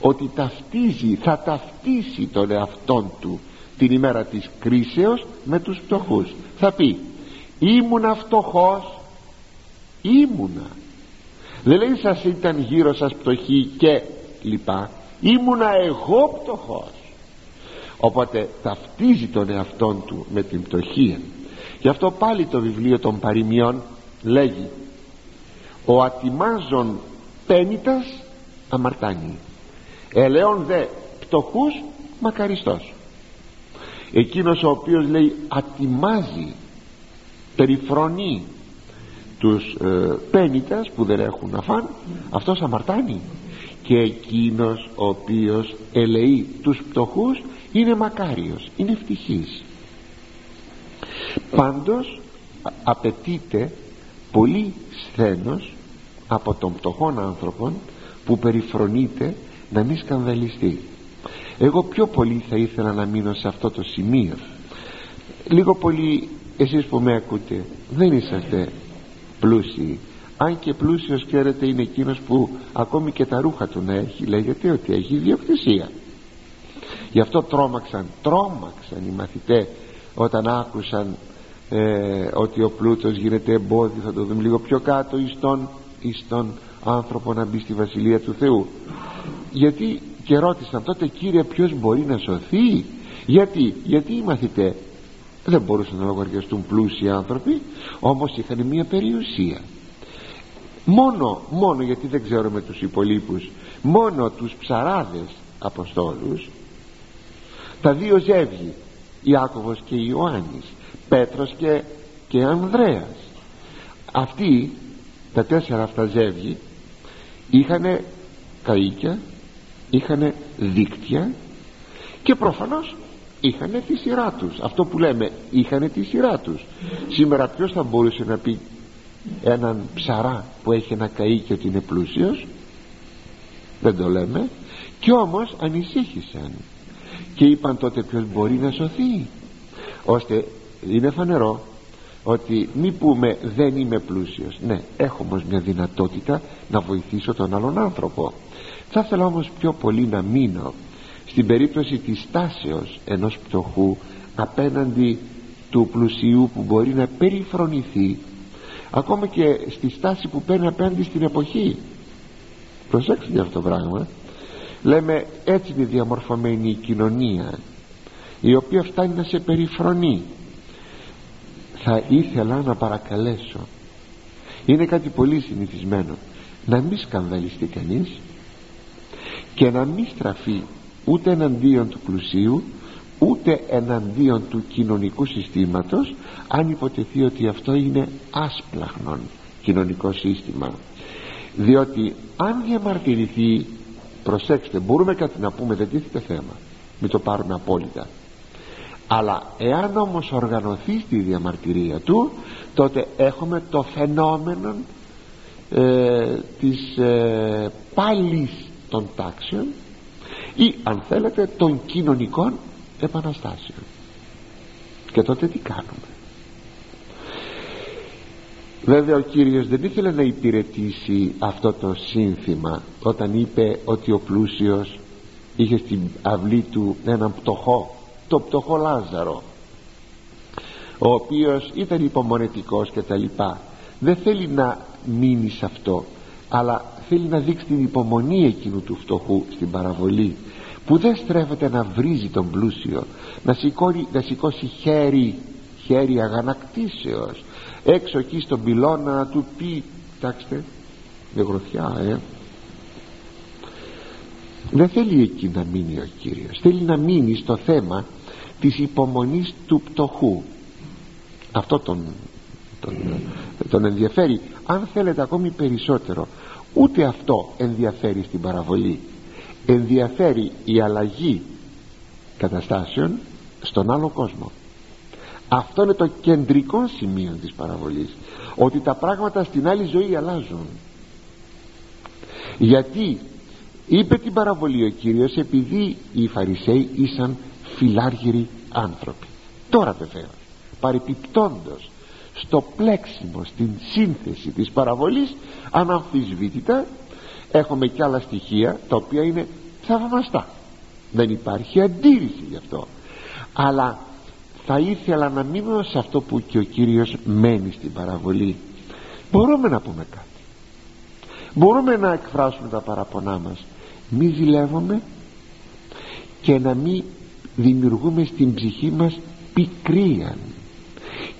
ότι ταυτίζει θα ταυτίσει τον εαυτόν του την ημέρα της κρίσεως με τους πτωχούς θα πει ήμουνα φτωχός. Ήμουνα. Δεν λέει σας ήταν γύρω σας πτωχή και λοιπά. Ήμουνα εγώ πτωχός οπότε ταυτίζει τον εαυτόν του με την πτωχία γι' αυτό πάλι το βιβλίο των παροιμιών λέγει ο ατιμάζων πένιτας αμαρτάνει ελαιόν δε πτωχούς μακαριστός εκείνος ο οποίος λέει ατιμάζει περιφρονεί τους ε, πένιτας που δεν έχουν να φάνε αυτός αμαρτάνει. Και εκείνος ο οποίος ελεεί τους πτωχούς είναι μακάριος είναι ευτυχής. Πάντως απαιτείται πολύ σθένος από τον πτωχόν άνθρωπον που περιφρονείται να μην σκανδαλιστεί. Εγώ πιο πολύ θα ήθελα να μείνω σε αυτό το σημείο. Λίγο πολύ εσείς που με ακούτε δεν είσαστε πλούσιοι. Αν και πλούσιος ξέρετε είναι εκείνος που ακόμη και τα ρούχα του να έχει λέγεται ότι έχει ιδιοκτησία. Γι' αυτό τρόμαξαν τρόμαξαν οι μαθητές όταν άκουσαν ε, ότι ο πλούτος γίνεται εμπόδιο. Θα το δούμε λίγο πιο κάτω εις τον, εις τον άνθρωπο να μπει στη Βασιλεία του Θεού. Γιατί και ρώτησαν τότε κύριε ποιος μπορεί να σωθεί; Γιατί, γιατί οι μαθητές δεν μπορούσαν να λογαριαστούν πλούσιοι άνθρωποι όμως είχαν μια περιουσία. Μόνο, μόνο γιατί δεν ξέρουμε τους υπολείπους μόνο τους ψαράδες Αποστόλους τα δύο ζεύγη Ιάκωβος και Ιωάννης Πέτρος και, και Ανδρέας. Αυτοί τα τέσσερα αυτά ζεύγη είχαν καΐκια είχαν δίκτυα και προφανώς είχαν τη σειρά τους. Αυτό που λέμε είχαν τη σειρά τους. Σήμερα ποιος θα μπορούσε να πει έναν ψαρά που έχει ένα καΐκι ότι είναι πλούσιος; Δεν το λέμε. Και όμως ανησύχησαν. Και είπαν τότε ποιος μπορεί να σωθεί. Ώστε είναι φανερό ότι μη πούμε δεν είμαι πλούσιος ναι έχω όμως μια δυνατότητα να βοηθήσω τον άλλον άνθρωπο. Θα ήθελα όμως πιο πολύ να μείνω στην περίπτωση της τάσεως ενός πτωχού απέναντι του πλουσίου που μπορεί να περιφρονηθεί ακόμα και στη στάση που παίρνει απέναντι στην εποχή. Προσέξτε για αυτό το πράγμα. Λέμε έτσι είναι διαμορφωμένη η κοινωνία η οποία φτάνει να σε περιφρονεί. Θα ήθελα να παρακαλέσω. Είναι κάτι πολύ συνηθισμένο. Να μην σκανδαλιστεί κανείς και να μην στραφεί ούτε εναντίον του πλουσίου ούτε εναντίον του κοινωνικού συστήματος αν υποτεθεί ότι αυτό είναι άσπλαχνον κοινωνικό σύστημα. Διότι αν διαμαρτυρηθεί προσέξτε μπορούμε κάτι να πούμε δεν τίθεται θέμα μην το πάρουμε απόλυτα. Αλλά εάν όμως οργανωθεί στη διαμαρτυρία του τότε έχουμε το φαινόμενο ε, της ε, πάλης των τάξεων ή αν θέλετε των κοινωνικών επαναστάσεων. Και τότε τι κάνουμε; Βέβαια ο Κύριος δεν ήθελε να υπηρετήσει αυτό το σύνθημα όταν είπε ότι ο πλούσιος είχε στην αυλή του έναν πτωχό το πτωχό Λάζαρο ο οποίος ήταν υπομονετικός και τα λοιπά. Δεν θέλει να μείνει σε αυτό αλλά θέλει να δείξει την υπομονή εκείνου του φτωχού στην παραβολή που δεν στρέφεται να βρίζει τον πλούσιο να, σηκώνει, να σηκώσει χέρι χέρι αγανακτήσεως. Έξω εκεί στον πυλώνα να του πει κοιτάξτε με γροθιά ε. Δεν θέλει εκεί να μείνει ο Κύριος. Θέλει να μείνει στο θέμα της υπομονής του πτωχού αυτό τον, τον, τον ενδιαφέρει. Αν θέλετε ακόμη περισσότερο ούτε αυτό ενδιαφέρει στην παραβολή. Ενδιαφέρει η αλλαγή καταστάσεων στον άλλο κόσμο. Αυτό είναι το κεντρικό σημείο της παραβολής ότι τα πράγματα στην άλλη ζωή αλλάζουν. Γιατί είπε την παραβολή ο Κύριος επειδή οι Φαρισαίοι ήσαν φιλάργυροι άνθρωποι. Τώρα βεβαίως παρεπιπτόντος στο πλέξιμο στην σύνθεση της παραβολής αναμφισβήτητα έχουμε και άλλα στοιχεία τα οποία είναι θαυμαστά. Δεν υπάρχει αντίρρηση γι' αυτό. Αλλά θα ήθελα να μείνω σε αυτό που και ο Κύριος μένει στην παραβολή. Μπορούμε να πούμε κάτι. Μπορούμε να εκφράσουμε τα παραπονά μας. Μη ζηλεύουμε και να μην δημιουργούμε στην ψυχή μας πικρία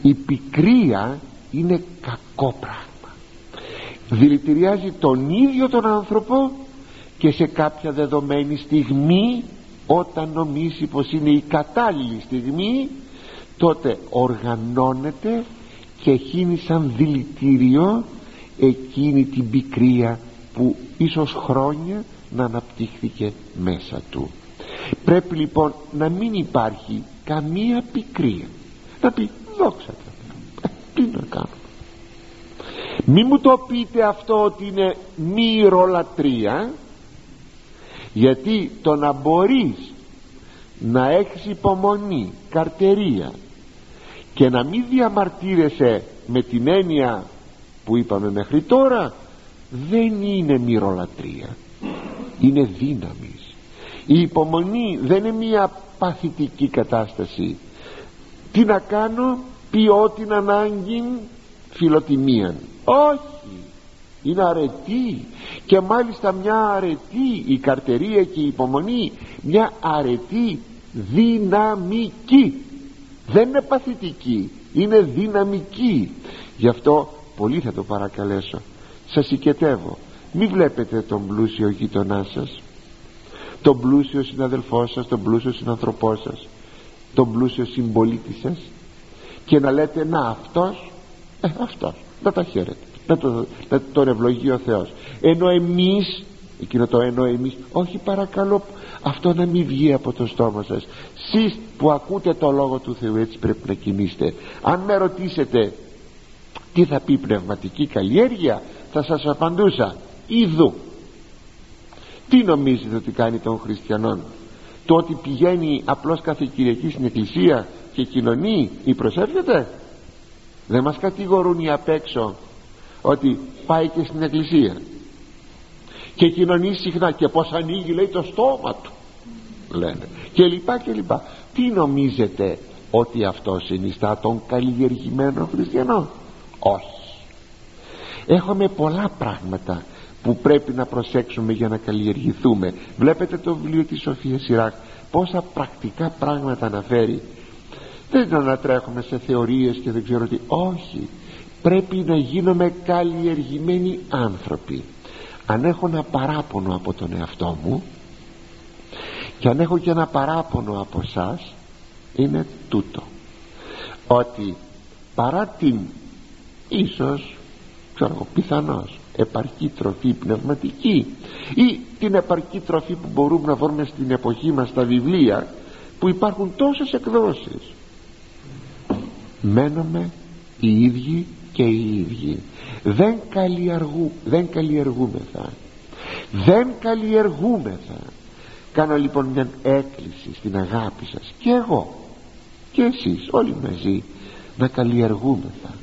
η πικρία είναι κακό πράγμα. Δηλητηριάζει τον ίδιο τον άνθρωπο και σε κάποια δεδομένη στιγμή όταν νομίζει πως είναι η κατάλληλη στιγμή τότε οργανώνεται και χύνει σαν δηλητήριο εκείνη την πικρία που ίσως χρόνια να αναπτύχθηκε μέσα του. Πρέπει λοιπόν να μην υπάρχει καμία πικρία. Να πει δόξα ε, τι να κάνω. Μη μου το πείτε αυτό ότι είναι μυρολατρεία γιατί το να μπορείς να έχεις υπομονή, καρτερία και να μην διαμαρτύρεσαι με την έννοια που είπαμε μέχρι τώρα δεν είναι μυρολατρεία είναι δύναμης. Η υπομονή δεν είναι μια παθητική κατάσταση τι να κάνω ποιό την ανάγκη φιλοτιμίαν όχι. Είναι αρετή. Και μάλιστα μια αρετή η καρτερία και η υπομονή μια αρετή δυναμική. Δεν είναι παθητική είναι δυναμική. Γι' αυτό πολύ θα το παρακαλέσω. Σας οικετεύω μη βλέπετε τον πλούσιο γείτονά σας. Τον πλούσιο συναδελφό σας τον πλούσιο συνανθρωπό σας τον πλούσιο συμπολίτη σας και να λέτε να αυτός ε, αυτός να τα χαίρετε να, το, να τον ευλογεί ο Θεός ενώ εμείς εκείνο το ενώ εμείς όχι παρακαλώ αυτό να μην βγει από το στόμα σας σεις που ακούτε το λόγο του Θεού έτσι πρέπει να κινείστε αν με ρωτήσετε τι θα πει πνευματική καλλιέργεια θα σας απαντούσα Ιδού τι νομίζετε ότι κάνει τον χριστιανών το ότι πηγαίνει απλώς κάθε Κυριακή στην εκκλησία και κοινωνεί ή προσεύχεται δεν μας κατηγορούν οι απ' έξω ότι πάει και στην εκκλησία. Και κοινωνεί συχνά και πως ανοίγει λέει το στόμα του λένε. Και λοιπά και λοιπά. Τι νομίζετε ότι αυτό συνιστά τον καλλιεργημένο χριστιανό; Όχι. Έχουμε πολλά πράγματα που πρέπει να προσέξουμε για να καλλιεργηθούμε. Βλέπετε το βιβλίο της Σοφίας Σιράκ πόσα πρακτικά πράγματα αναφέρει. Δεν ανατρέχουμε σε θεωρίες και δεν ξέρω τι. Όχι. Πρέπει να γίνουμε καλλιεργημένοι άνθρωποι. Αν έχω ένα παράπονο από τον εαυτό μου και αν έχω και ένα παράπονο από εσά είναι τούτο. Ότι παρά την ίσως ξέρω πιθανώς επαρκή τροφή πνευματική ή την επαρκή τροφή που μπορούμε να βρούμε στην εποχή μας στα βιβλία που υπάρχουν τόσες εκδόσεις. Μένουμε οι ίδιοι και οι ίδιοι. Δεν, καλλιεργού, δεν καλλιεργούμεθα. Δεν καλλιεργούμεθα. Κάνω λοιπόν μια έκκληση στην αγάπη σας. Και εγώ και εσείς όλοι μαζί να καλλιεργούμεθα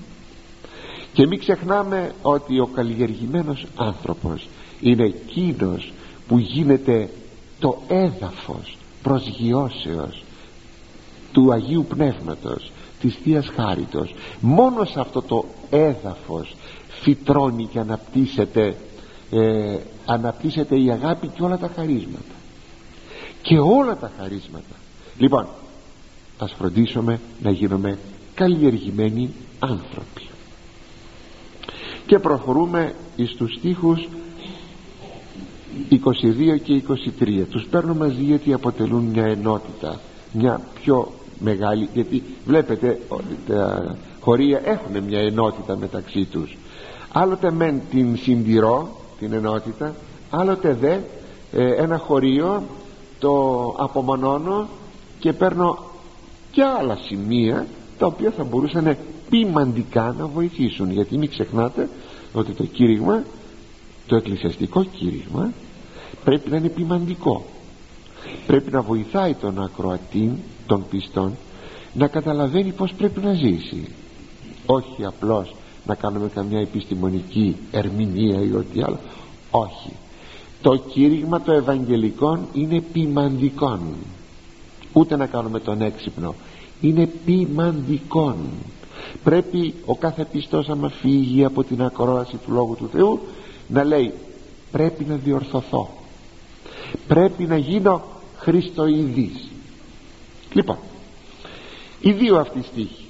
και μην ξεχνάμε ότι ο καλλιεργημένος άνθρωπος είναι εκείνος που γίνεται το έδαφος προσγειώσεως του Αγίου Πνεύματος της Θείας Χάριτος. Μόνο σε αυτό το έδαφος φυτρώνει και αναπτύσσεται ε, αναπτύσσεται η αγάπη και όλα τα χαρίσματα. Και όλα τα χαρίσματα. Λοιπόν ας φροντίσουμε να γίνουμε καλλιεργημένοι άνθρωποι και προχωρούμε εις τους στίχους 22 και 23 τους παίρνω μαζί γιατί αποτελούν μια ενότητα μια πιο μεγάλη γιατί βλέπετε τα χωρία έχουν μια ενότητα μεταξύ τους. Άλλοτε μεν την συντηρώ την ενότητα άλλοτε δε ε, ένα χωρίο το απομονώνω και παίρνω και άλλα σημεία τα οποία θα μπορούσαν ποιμαντικά να βοηθήσουν. Γιατί μην ξεχνάτε ότι το κήρυγμα το εκκλησιαστικό κήρυγμα πρέπει να είναι ποιμαντικό πρέπει να βοηθάει τον ακροατή των πιστών να καταλαβαίνει πως πρέπει να ζήσει. Όχι απλώς να κάνουμε καμιά επιστημονική ερμηνεία ή ό,τι άλλο. Όχι. Το κήρυγμα το ευαγγελικό είναι ποιμαντικό ούτε να κάνουμε τον έξυπνο. Είναι ποιμαντικό πρέπει ο κάθε πιστός άμα φύγει από την ακρόαση του Λόγου του Θεού να λέει πρέπει να διορθωθώ. Πρέπει να γίνω χριστοειδής λοιπόν οι δύο αυτοί στίχοι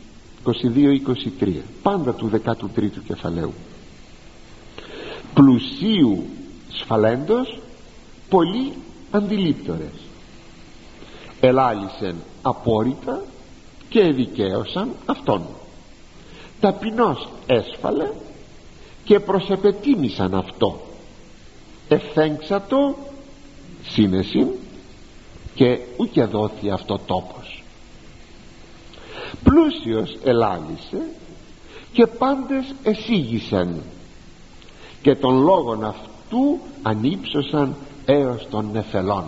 22-23 πάντα του 13ου κεφαλαίου. Πλουσίου σφαλέντος πολύ αντιλήπτορες. Ελάλησεν απόρριτα και εδικαίωσαν αυτόν ταπεινός έσφαλε και προσεπετίμησαν αυτό. Ευθέγξατο σύνεση και ούκε δόθη αυτό τόπος. Πλούσιος ελάλησε και πάντες εσύγησαν και των λόγων αυτού ανύψωσαν έως των νεφελών.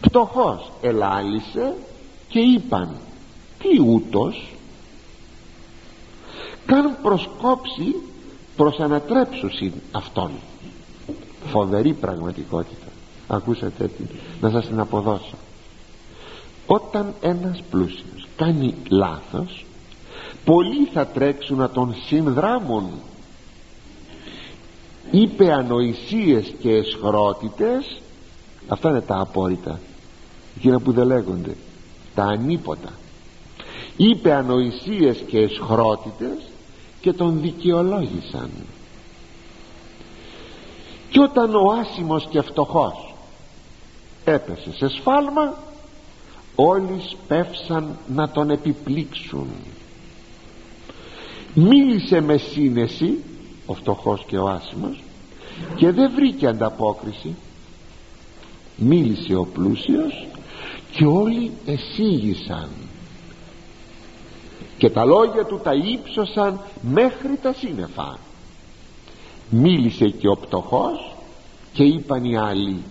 Πτωχός ελάλησε και είπαν τι ούτως καν προσκόψει προς ανατρέψουσιν αυτόν. Φοβερή πραγματικότητα. Ακούσατε τι να σας την αποδώσω. Όταν ένας πλούσιος κάνει λάθος πολλοί θα τρέξουν να τον συνδράμουν. Είπε ανοησίες και εσχρότητες αυτά είναι τα απόρριτα εκείνα που δεν λέγονται τα ανίποτα. Είπε ανοησίες και εσχρότητες και τον δικαιολόγησαν. Και όταν ο άσημος και φτωχός έπεσε σε σφάλμα όλοι σπεύσαν να τον επιπλήξουν. Μίλησε με σύνεση ο φτωχός και ο άσημος και δεν βρήκε ανταπόκριση. Μίλησε ο πλούσιος και όλοι εσύγησαν και τα λόγια του τα ύψωσαν μέχρι τα σύννεφα. Μίλησε και ο πτωχός και είπαν οι άλλοι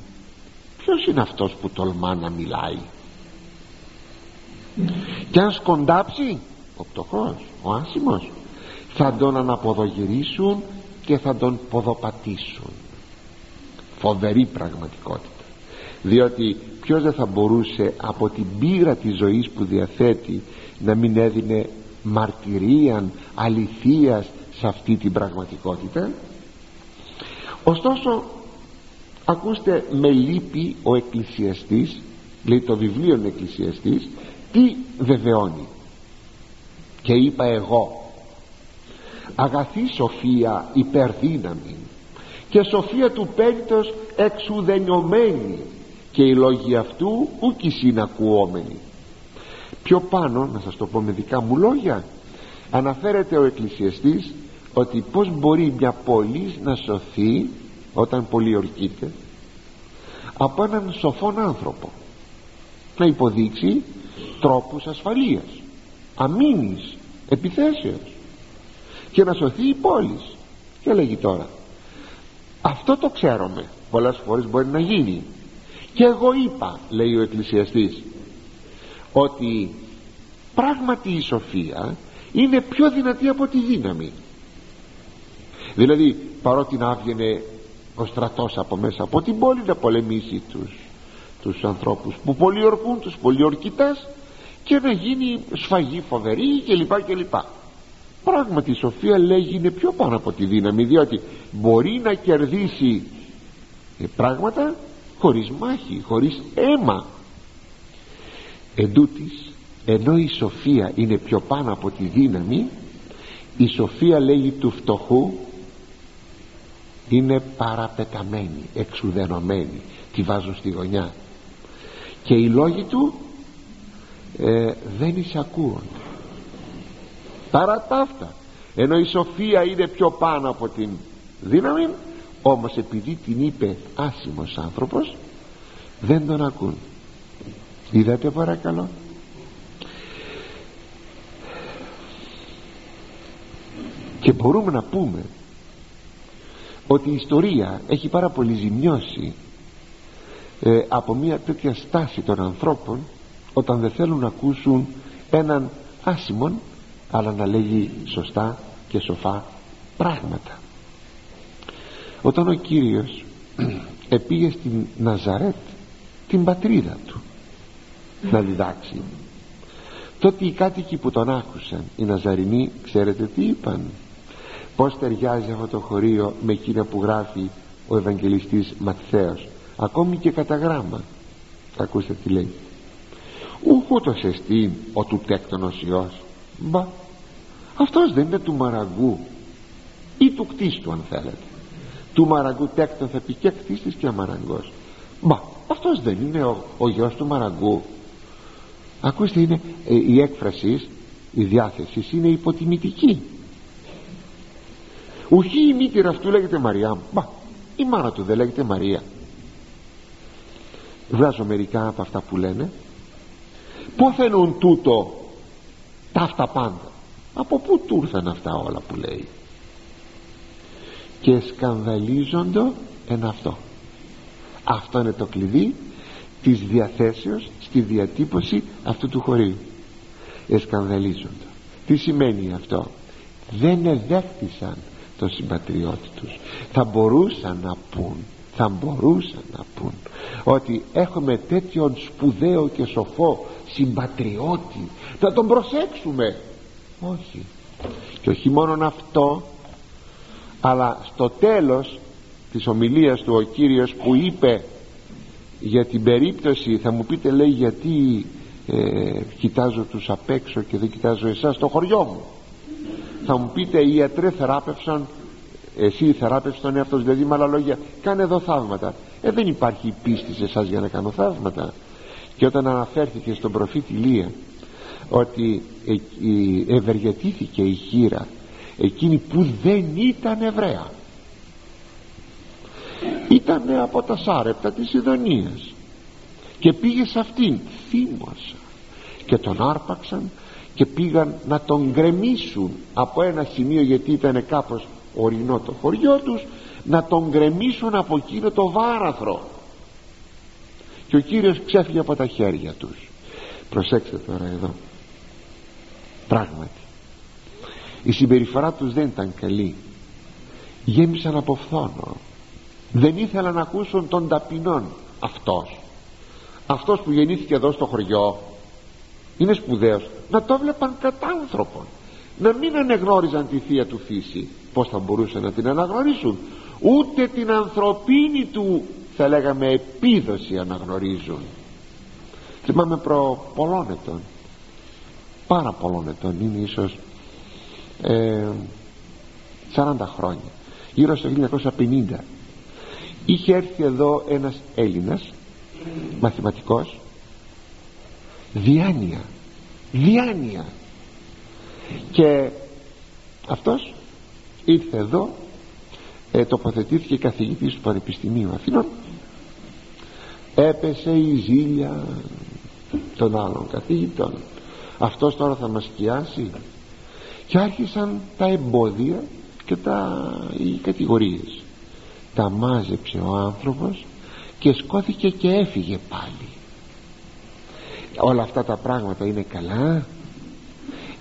ποιος είναι αυτός που τολμά να μιλάει; Και αν σκοντάψει ο πτωχός ο άσημος θα τον αναποδογυρίσουν και θα τον ποδοπατήσουν φοβερή πραγματικότητα διότι ποιος δεν θα μπορούσε από την πείρα της ζωής που διαθέτει να μην έδινε μαρτυρίαν αληθείας σε αυτή την πραγματικότητα. Ωστόσο ακούστε με λύπη ο εκκλησιαστής λέει το βιβλίο εκκλησιαστής τι βεβαιώνει. Και είπα εγώ αγαθή σοφία υπερδύναμη και σοφία του πέμπτος εξουδενιωμένη και οι λόγοι αυτού ούκη συνακουόμενοι πιο πάνω να σας το πω με δικά μου λόγια αναφέρεται ο εκκλησιαστής ότι πως μπορεί μια πόλη να σωθεί όταν πολιορκείται από έναν σοφόν άνθρωπο να υποδείξει τρόπους ασφαλείας αμήνης επιθέσεως και να σωθεί η πόλη. Και λέγει τώρα αυτό το ξέρουμε πολλές φορές μπορεί να γίνει και εγώ είπα λέει ο εκκλησιαστής ότι πράγματι η σοφία είναι πιο δυνατή από τη δύναμη. Δηλαδή παρότι να άβγαινε ο στρατός από μέσα από την πόλη να πολεμήσει τους, τους ανθρώπους που πολιορκούν τους πολιορκητάς και να γίνει σφαγή φοβερή κλπ κλπ. Πράγματι η σοφία λέγει είναι πιο πάνω από τη δύναμη διότι μπορεί να κερδίσει ε, πράγματα χωρίς μάχη, χωρίς αίμα εντούτοις ενώ η σοφία είναι πιο πάνω από τη δύναμη η σοφία λέγει του φτωχού είναι παραπεταμένη, εξουδενωμένη τη βάζουν στη γωνιά. Και οι λόγοι του ε, δεν εισακούονται. Παρά τα αυτά ενώ η σοφία είναι πιο πάνω από την δύναμη όμως επειδή την είπε άσημος άνθρωπος δεν τον ακούν είδατε παρακαλώ. Και μπορούμε να πούμε ότι η ιστορία έχει πάρα πολύ ζημιώσει ε, από μια τέτοια στάση των ανθρώπων όταν δεν θέλουν να ακούσουν έναν άσημον αλλά να λέγει σωστά και σοφά πράγματα. Όταν ο Κύριος επήγε στην Ναζαρέτ την πατρίδα του να διδάξει. Τότε οι κάτοικοι που τον άκουσαν οι Ναζαρινοί ξέρετε τι είπαν. Πως ταιριάζει αυτό το χωρίο με εκείνα που γράφει ο Ευαγγελιστής Ματθαίος ακόμη και κατά γράμμα. Ακούστε τι λέει. Ούχουτος εστίν ο του τέκτονος Υιός. Μπα αυτός δεν είναι του μαραγκού ή του κτίστου αν θέλετε. Του μαραγκού τέκτον θα πει και κτίστης και αμαραγκός μπα αυτός δεν είναι ο, ο γιος του μαραγκού ακούστε είναι ε, η έκφρασης η διάθεσης είναι υποτιμητική. Ουχή η μήτηρα αυτού λέγεται Μαριά μπα η μάνα του δεν λέγεται Μαρία. Βγάζω μερικά από αυτά που λένε. Πού φαίνουν τούτο τα αυτά πάντα; Από πού του ήρθαν αυτά όλα που λέει; Και σκανδαλίζονται εν αυτό. Αυτό είναι το κλειδί της διαθέσεως στη διατύπωση αυτού του χωρίου. Εσκανδαλίζονται τι σημαίνει αυτό; Δεν εδέχτησαν το συμπατριώτη τους. Θα μπορούσαν να πούν θα μπορούσαν να πούν ότι έχουμε τέτοιον σπουδαίο και σοφό συμπατριώτη. Θα τον προσέξουμε όχι. Και όχι μόνο αυτό αλλά στο τέλος της ομιλίας του ο Κύριος που είπε για την περίπτωση θα μου πείτε λέει γιατί ε, κοιτάζω τους απ' έξω και δεν κοιτάζω εσάς στο χωριό μου. Θα μου πείτε οι ιατροί θεράπευσαν εσύ θεράπευσες τον εαυτό δηλαδή με άλλα λόγια κάνε εδώ θαύματα. Ε δεν υπάρχει πίστη σε εσάς για να κάνω θαύματα. Και όταν αναφέρθηκε στον προφήτη Λία ότι ευεργετήθηκε η χείρα εκείνη που δεν ήταν Εβραία ήταν από τα Σάρεπτα της Ιδονίας και πήγε σε αυτήν θύμωσα και τον άρπαξαν και πήγαν να τον γκρεμίσουν από ένα σημείο γιατί ήταν κάπως ορεινό το χωριό τους να τον γκρεμίσουν από εκείνο το βάραθρο. Και ο Κύριος ξέφυγε από τα χέρια τους. Προσέξτε τώρα εδώ. Πράγματι. Η συμπεριφορά τους δεν ήταν καλή. Γέμισαν από φθόνο δεν ήθελαν να ακούσουν τον ταπεινών αυτός. Αυτός που γεννήθηκε εδώ στο χωριό είναι σπουδαίος. Να το βλέπαν κατά άνθρωπον να μην ανεγνώριζαν τη θεία του φύση. Πως θα μπορούσαν να την αναγνωρίσουν. Ούτε την ανθρωπίνη του θα λέγαμε επίδοση αναγνωρίζουν. Θυμάμαι προ πολλών ετών πάρα πολλών ετών είναι ίσως ε, 40 χρόνια γύρω στο 1950 είχε έρθει εδώ ένας Έλληνας μαθηματικός. Διάνοια διάνοια. Και αυτός ήρθε εδώ ε, τοποθετήθηκε καθηγητής του Πανεπιστημίου Αθηνών έπεσε η ζήλια των άλλων καθηγητών. Αυτός τώρα θα μας σκιάσει. Και άρχισαν τα εμπόδια και τα, οι κατηγορίες τα μάζεψε ο άνθρωπος και σκόθηκε και έφυγε πάλι. Όλα αυτά τα πράγματα είναι καλά.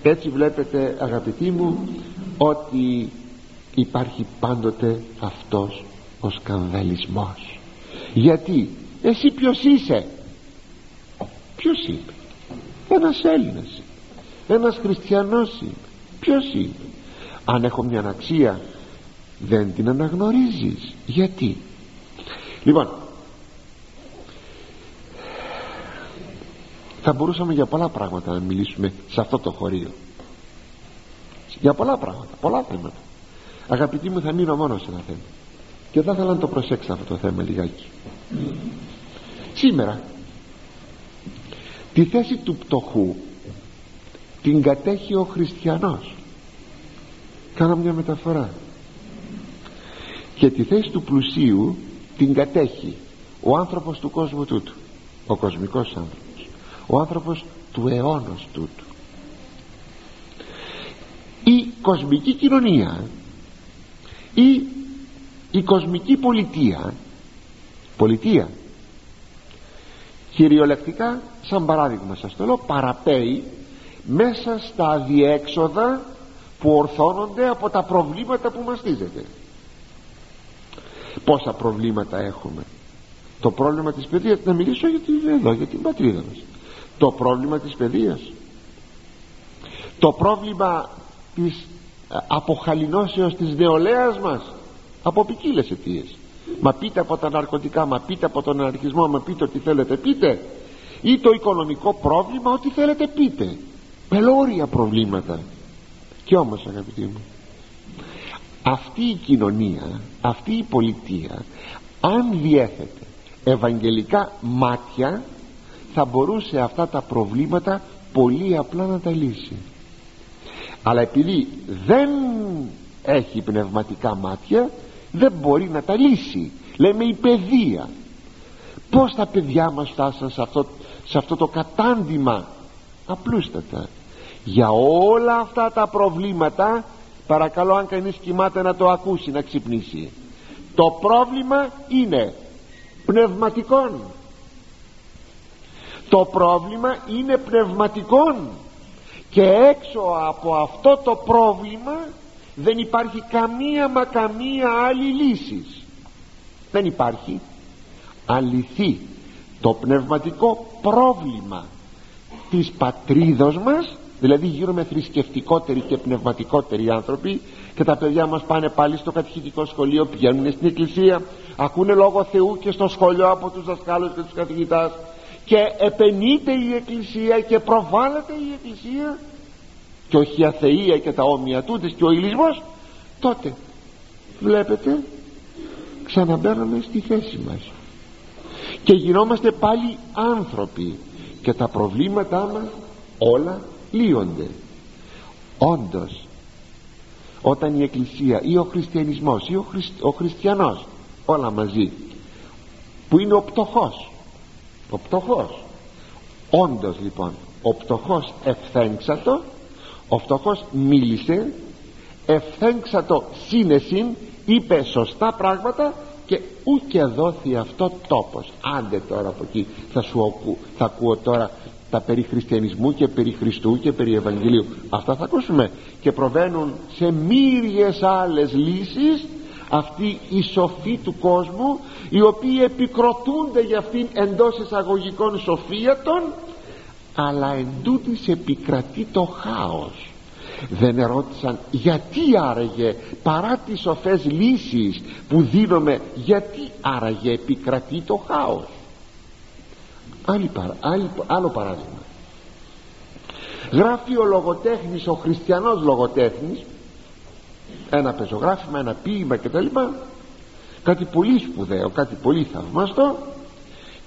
Έτσι βλέπετε αγαπητοί μου ότι υπάρχει πάντοτε αυτός ο σκανδαλισμός. Γιατί; Εσύ ποιος είσαι; Ποιος είμαι; Ένας Έλληνας ένας χριστιανός είμαι. Ποιος είμαι; Αν έχω μια αξία δεν την αναγνωρίζεις. Γιατί; Λοιπόν θα μπορούσαμε για πολλά πράγματα να μιλήσουμε σε αυτό το χωρίο. Για πολλά πράγματα, πολλά θέματα. Αγαπητοί μου θα μείνω μόνος σε ένα θέμα. Και θα ήθελα να το προσέξω αυτό το θέμα λιγάκι. Σήμερα τη θέση του πτωχού την κατέχει ο χριστιανός. Κάνω μια μεταφορά και τη θέση του πλουσίου την κατέχει ο άνθρωπος του κόσμου τούτου. Ο κοσμικός άνθρωπος. Ο άνθρωπος του αιώνος τούτου. Η κοσμική κοινωνία ή η κοσμική πολιτεία πολιτεία κυριολεκτικά σαν παράδειγμα σας το λέω παραπέει μέσα στα αδιέξοδα που ορθώνονται από τα προβλήματα που μαστίζεται πόσα προβλήματα έχουμε. Το πρόβλημα της παιδείας να μιλήσω για την, εδώ, για την πατρίδα μας. Το πρόβλημα της παιδείας. Το πρόβλημα της ε, αποχαλινώσεως της νεολαίας μας. Από ποικίλες αιτίες. μα πείτε από τα ναρκωτικά μα πείτε από τον αναρχισμό μα πείτε ό,τι θέλετε πείτε. Ή το οικονομικό πρόβλημα ό,τι θέλετε πείτε. Πελώρια προβλήματα. Και όμως αγαπητοί μου αυτή η κοινωνία αυτή η πολιτεία αν διέθετε ευαγγελικά μάτια θα μπορούσε αυτά τα προβλήματα πολύ απλά να τα λύσει. Αλλά επειδή δεν έχει πνευματικά μάτια δεν μπορεί να τα λύσει. Λέμε η παιδεία. Πως τα παιδιά μας φτάσαν σε αυτό, σε αυτό το κατάντημα; Απλούστατα. Για όλα αυτά τα προβλήματα παρακαλώ αν κανείς κοιμάται να το ακούσει να ξυπνήσει. Το πρόβλημα είναι πνευματικών. Το πρόβλημα είναι πνευματικών. Και έξω από αυτό το πρόβλημα δεν υπάρχει καμία μα καμία άλλη λύση. Δεν υπάρχει. Αληθή το πνευματικό πρόβλημα της πατρίδος μας δηλαδή γύρω με θρησκευτικότεροι και πνευματικότεροι άνθρωποι και τα παιδιά μας πάνε πάλι στο κατηχητικό σχολείο πηγαίνουν στην εκκλησία ακούνε λόγο Θεού και στο σχολείο από τους δασκάλους και τους καθηγητάς. Και επενείται η εκκλησία και προβάλλεται η εκκλησία. Και όχι η αθεία και τα όμοια τούτες και ο ηλισμός. Τότε βλέπετε ξαναμπαίνουμε στη θέση μας. Και γινόμαστε πάλι άνθρωποι. Και τα προβλήματά μας όλα λύονται όντως όταν η Εκκλησία ή ο Χριστιανισμός ή ο, ο Χριστιανός όλα μαζί που είναι ο πτωχός ο πτωχός. Όντως λοιπόν ο πτωχός ευθέγξατο ο φτωχός μίλησε ευθέγξατο σύνεσιν είπε σωστά πράγματα και ούτε δόθη αυτό τόπος. Άντε τώρα από εκεί θα σου ακού, θα ακούω τώρα τα περί χριστιανισμού και περί Χριστού και περί Ευαγγελίου. Αυτά θα ακούσουμε. Και προβαίνουν σε μύριες άλλες λύσεις αυτοί οι σοφοί του κόσμου οι οποίοι επικροτούνται για αυτήν εντός εισαγωγικών σοφίατων αλλά εν επικρατεί το χάος. Δεν ερώτησαν γιατί άραγε παρά τις σοφές λύσεις που δίνουμε γιατί άραγε επικρατεί το χάος άλλη, άλλη, άλλο παράδειγμα. Γράφει ο λογοτέχνης ο χριστιανός λογοτέχνης ένα πεζογράφημα, ένα ποίημα κτλ κάτι πολύ σπουδαίο, κάτι πολύ θαυμαστό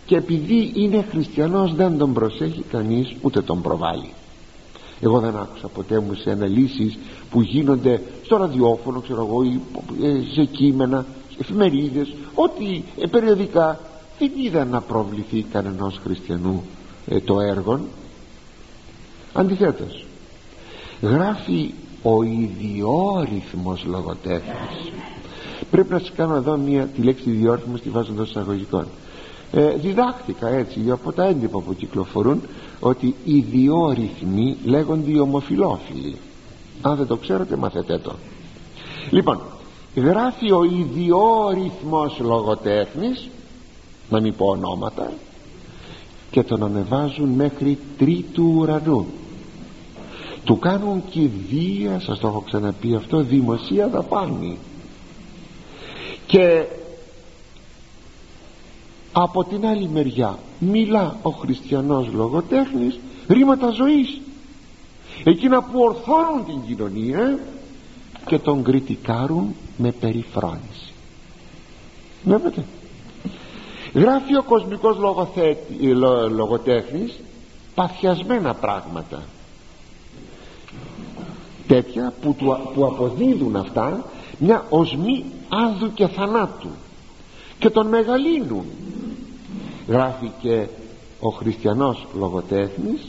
και επειδή είναι χριστιανός δεν τον προσέχει κανείς ούτε τον προβάλλει. Εγώ δεν άκουσα ποτέ μου σε αναλύσεις που γίνονται στο ραδιόφωνο ξέρω εγώ ή ε, σε κείμενα εφημερίδες ότι ε, περιοδικά δεν είδα να προβληθεί κανενός χριστιανού ε, το έργο αντιθέτως γράφει ο ιδιόρυθμος λογοτέχνης. Πρέπει να σας κάνω εδώ μια, τη λέξη ιδιόρυθμος τη βάζω εντός εισαγωγικών. Ε, διδάχτηκα έτσι από τα έντυπα που κυκλοφορούν ότι οι διόρυθμοι λέγονται οι ομοφιλόφιλοι αν δεν το ξέρετε μαθετε το. Λοιπόν γράφει ο ιδιόρυθμος λογοτέχνης να μην πω ονόματα και τον ανεβάζουν μέχρι τρίτου ουρανού. Του κάνουν κηδεία σας το έχω ξαναπεί αυτό δημοσία δαπάνη. Και από την άλλη μεριά μιλά ο χριστιανός λογοτέχνης ρήματα ζωής. Εκείνα που ορθώνουν την κοινωνία και τον κριτικάρουν με περιφρόνηση. Βλέπετε γράφει ο κοσμικός λογοθέτη, λο, λογοτέχνης παθιασμένα πράγματα. Τέτοια που, που αποδίδουν αυτά μια οσμή άδου και θανάτου και τον μεγαλύνουν. Γράφει και ο χριστιανός λογοτέχνης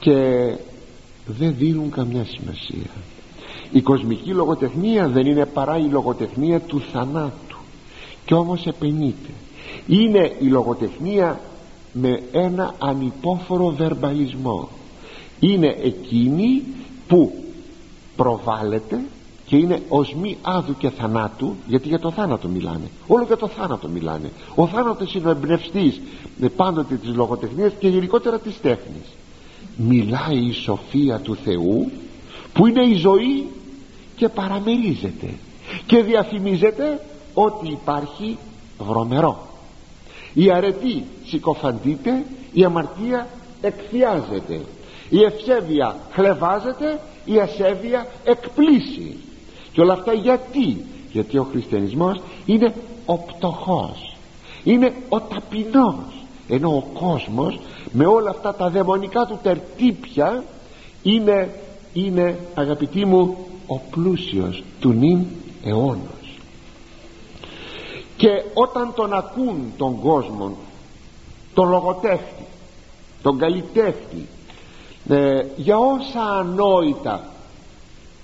και δεν δίνουν καμιά σημασία. Η κοσμική λογοτεχνία δεν είναι παρά η λογοτεχνία του θανάτου και όμως επενείται. Είναι η λογοτεχνία με ένα ανυπόφορο βερμπαλισμό. Είναι εκείνη που προβάλλεται και είναι οσμή άδου και θανάτου γιατί για το θάνατο μιλάνε. Όλο για το θάνατο μιλάνε. Ο θάνατος είναι ο εμπνευστής πάντοτε της λογοτεχνίας και γενικότερα της τέχνης. Μιλάει η σοφία του Θεού που είναι η ζωή και παραμερίζεται. Και διαφημίζεται ότι υπάρχει βρωμερό. Η αρετή συκοφαντείται η αμαρτία εκθιάζεται η ευσέβεια χλεβάζεται η ασέβεια εκπλήσει. Και όλα αυτά γιατί; Γιατί ο χριστιανισμός είναι ο πτωχός είναι ο ταπεινός. Ενώ ο κόσμος με όλα αυτά τα δαιμονικά του τερτύπια είναι, είναι αγαπητοί μου ο πλούσιος του νυν αιώνος και όταν τον ακούν τον κόσμο τον λογοτέχτη τον καλλιτέχτη ε, για όσα ανόητα.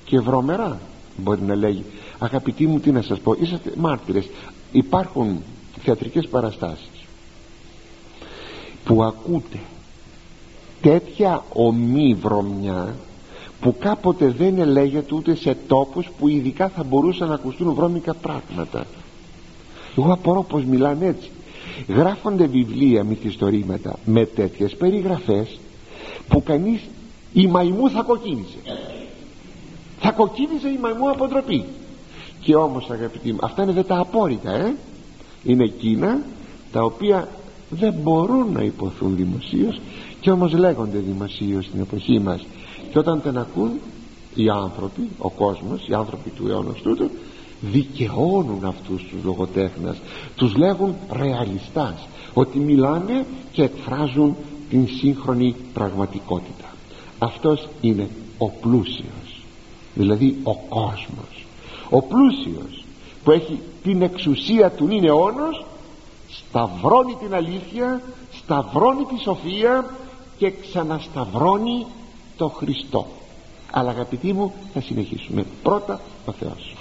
Και βρωμερά μπορεί να λέγει. Αγαπητοί μου τι να σας πω είσαστε μάρτυρες. Υπάρχουν θεατρικές παραστάσεις που ακούτε τέτοια ομή βρωμιά που κάποτε δεν ελέγεται ούτε σε τόπους που ειδικά θα μπορούσαν να ακουστούν βρώμικα πράγματα εγώ απορώ πως μιλάνε έτσι. Γράφονται βιβλία μυθιστορήματα με τέτοιες περιγραφές που κανείς η μαϊμού θα κοκκίνησε θα κοκκίνησε η μαϊμού από ντροπή και όμως αγαπητοί μου αυτά είναι δε τα απόρριτα ε; είναι εκείνα τα οποία δεν μπορούν να υποθούν δημοσίως και όμως λέγονται δημοσίως στην εποχή μας. Και όταν τα ακούν οι άνθρωποι ο κόσμος οι άνθρωποι του αιώνα τούτου δικαιώνουν αυτούς τους λογοτέχνες. Τους λέγουν ρεαλιστάς ότι μιλάνε και εκφράζουν την σύγχρονη πραγματικότητα. Αυτός είναι ο πλούσιος δηλαδή ο κόσμος. Ο πλούσιος που έχει την εξουσία του είναι αιώνος σταυρώνει την αλήθεια σταυρώνει τη σοφία και ξανασταυρώνει το Χριστό. Αλλά αγαπητοί μου θα συνεχίσουμε. Πρώτα ο Θεός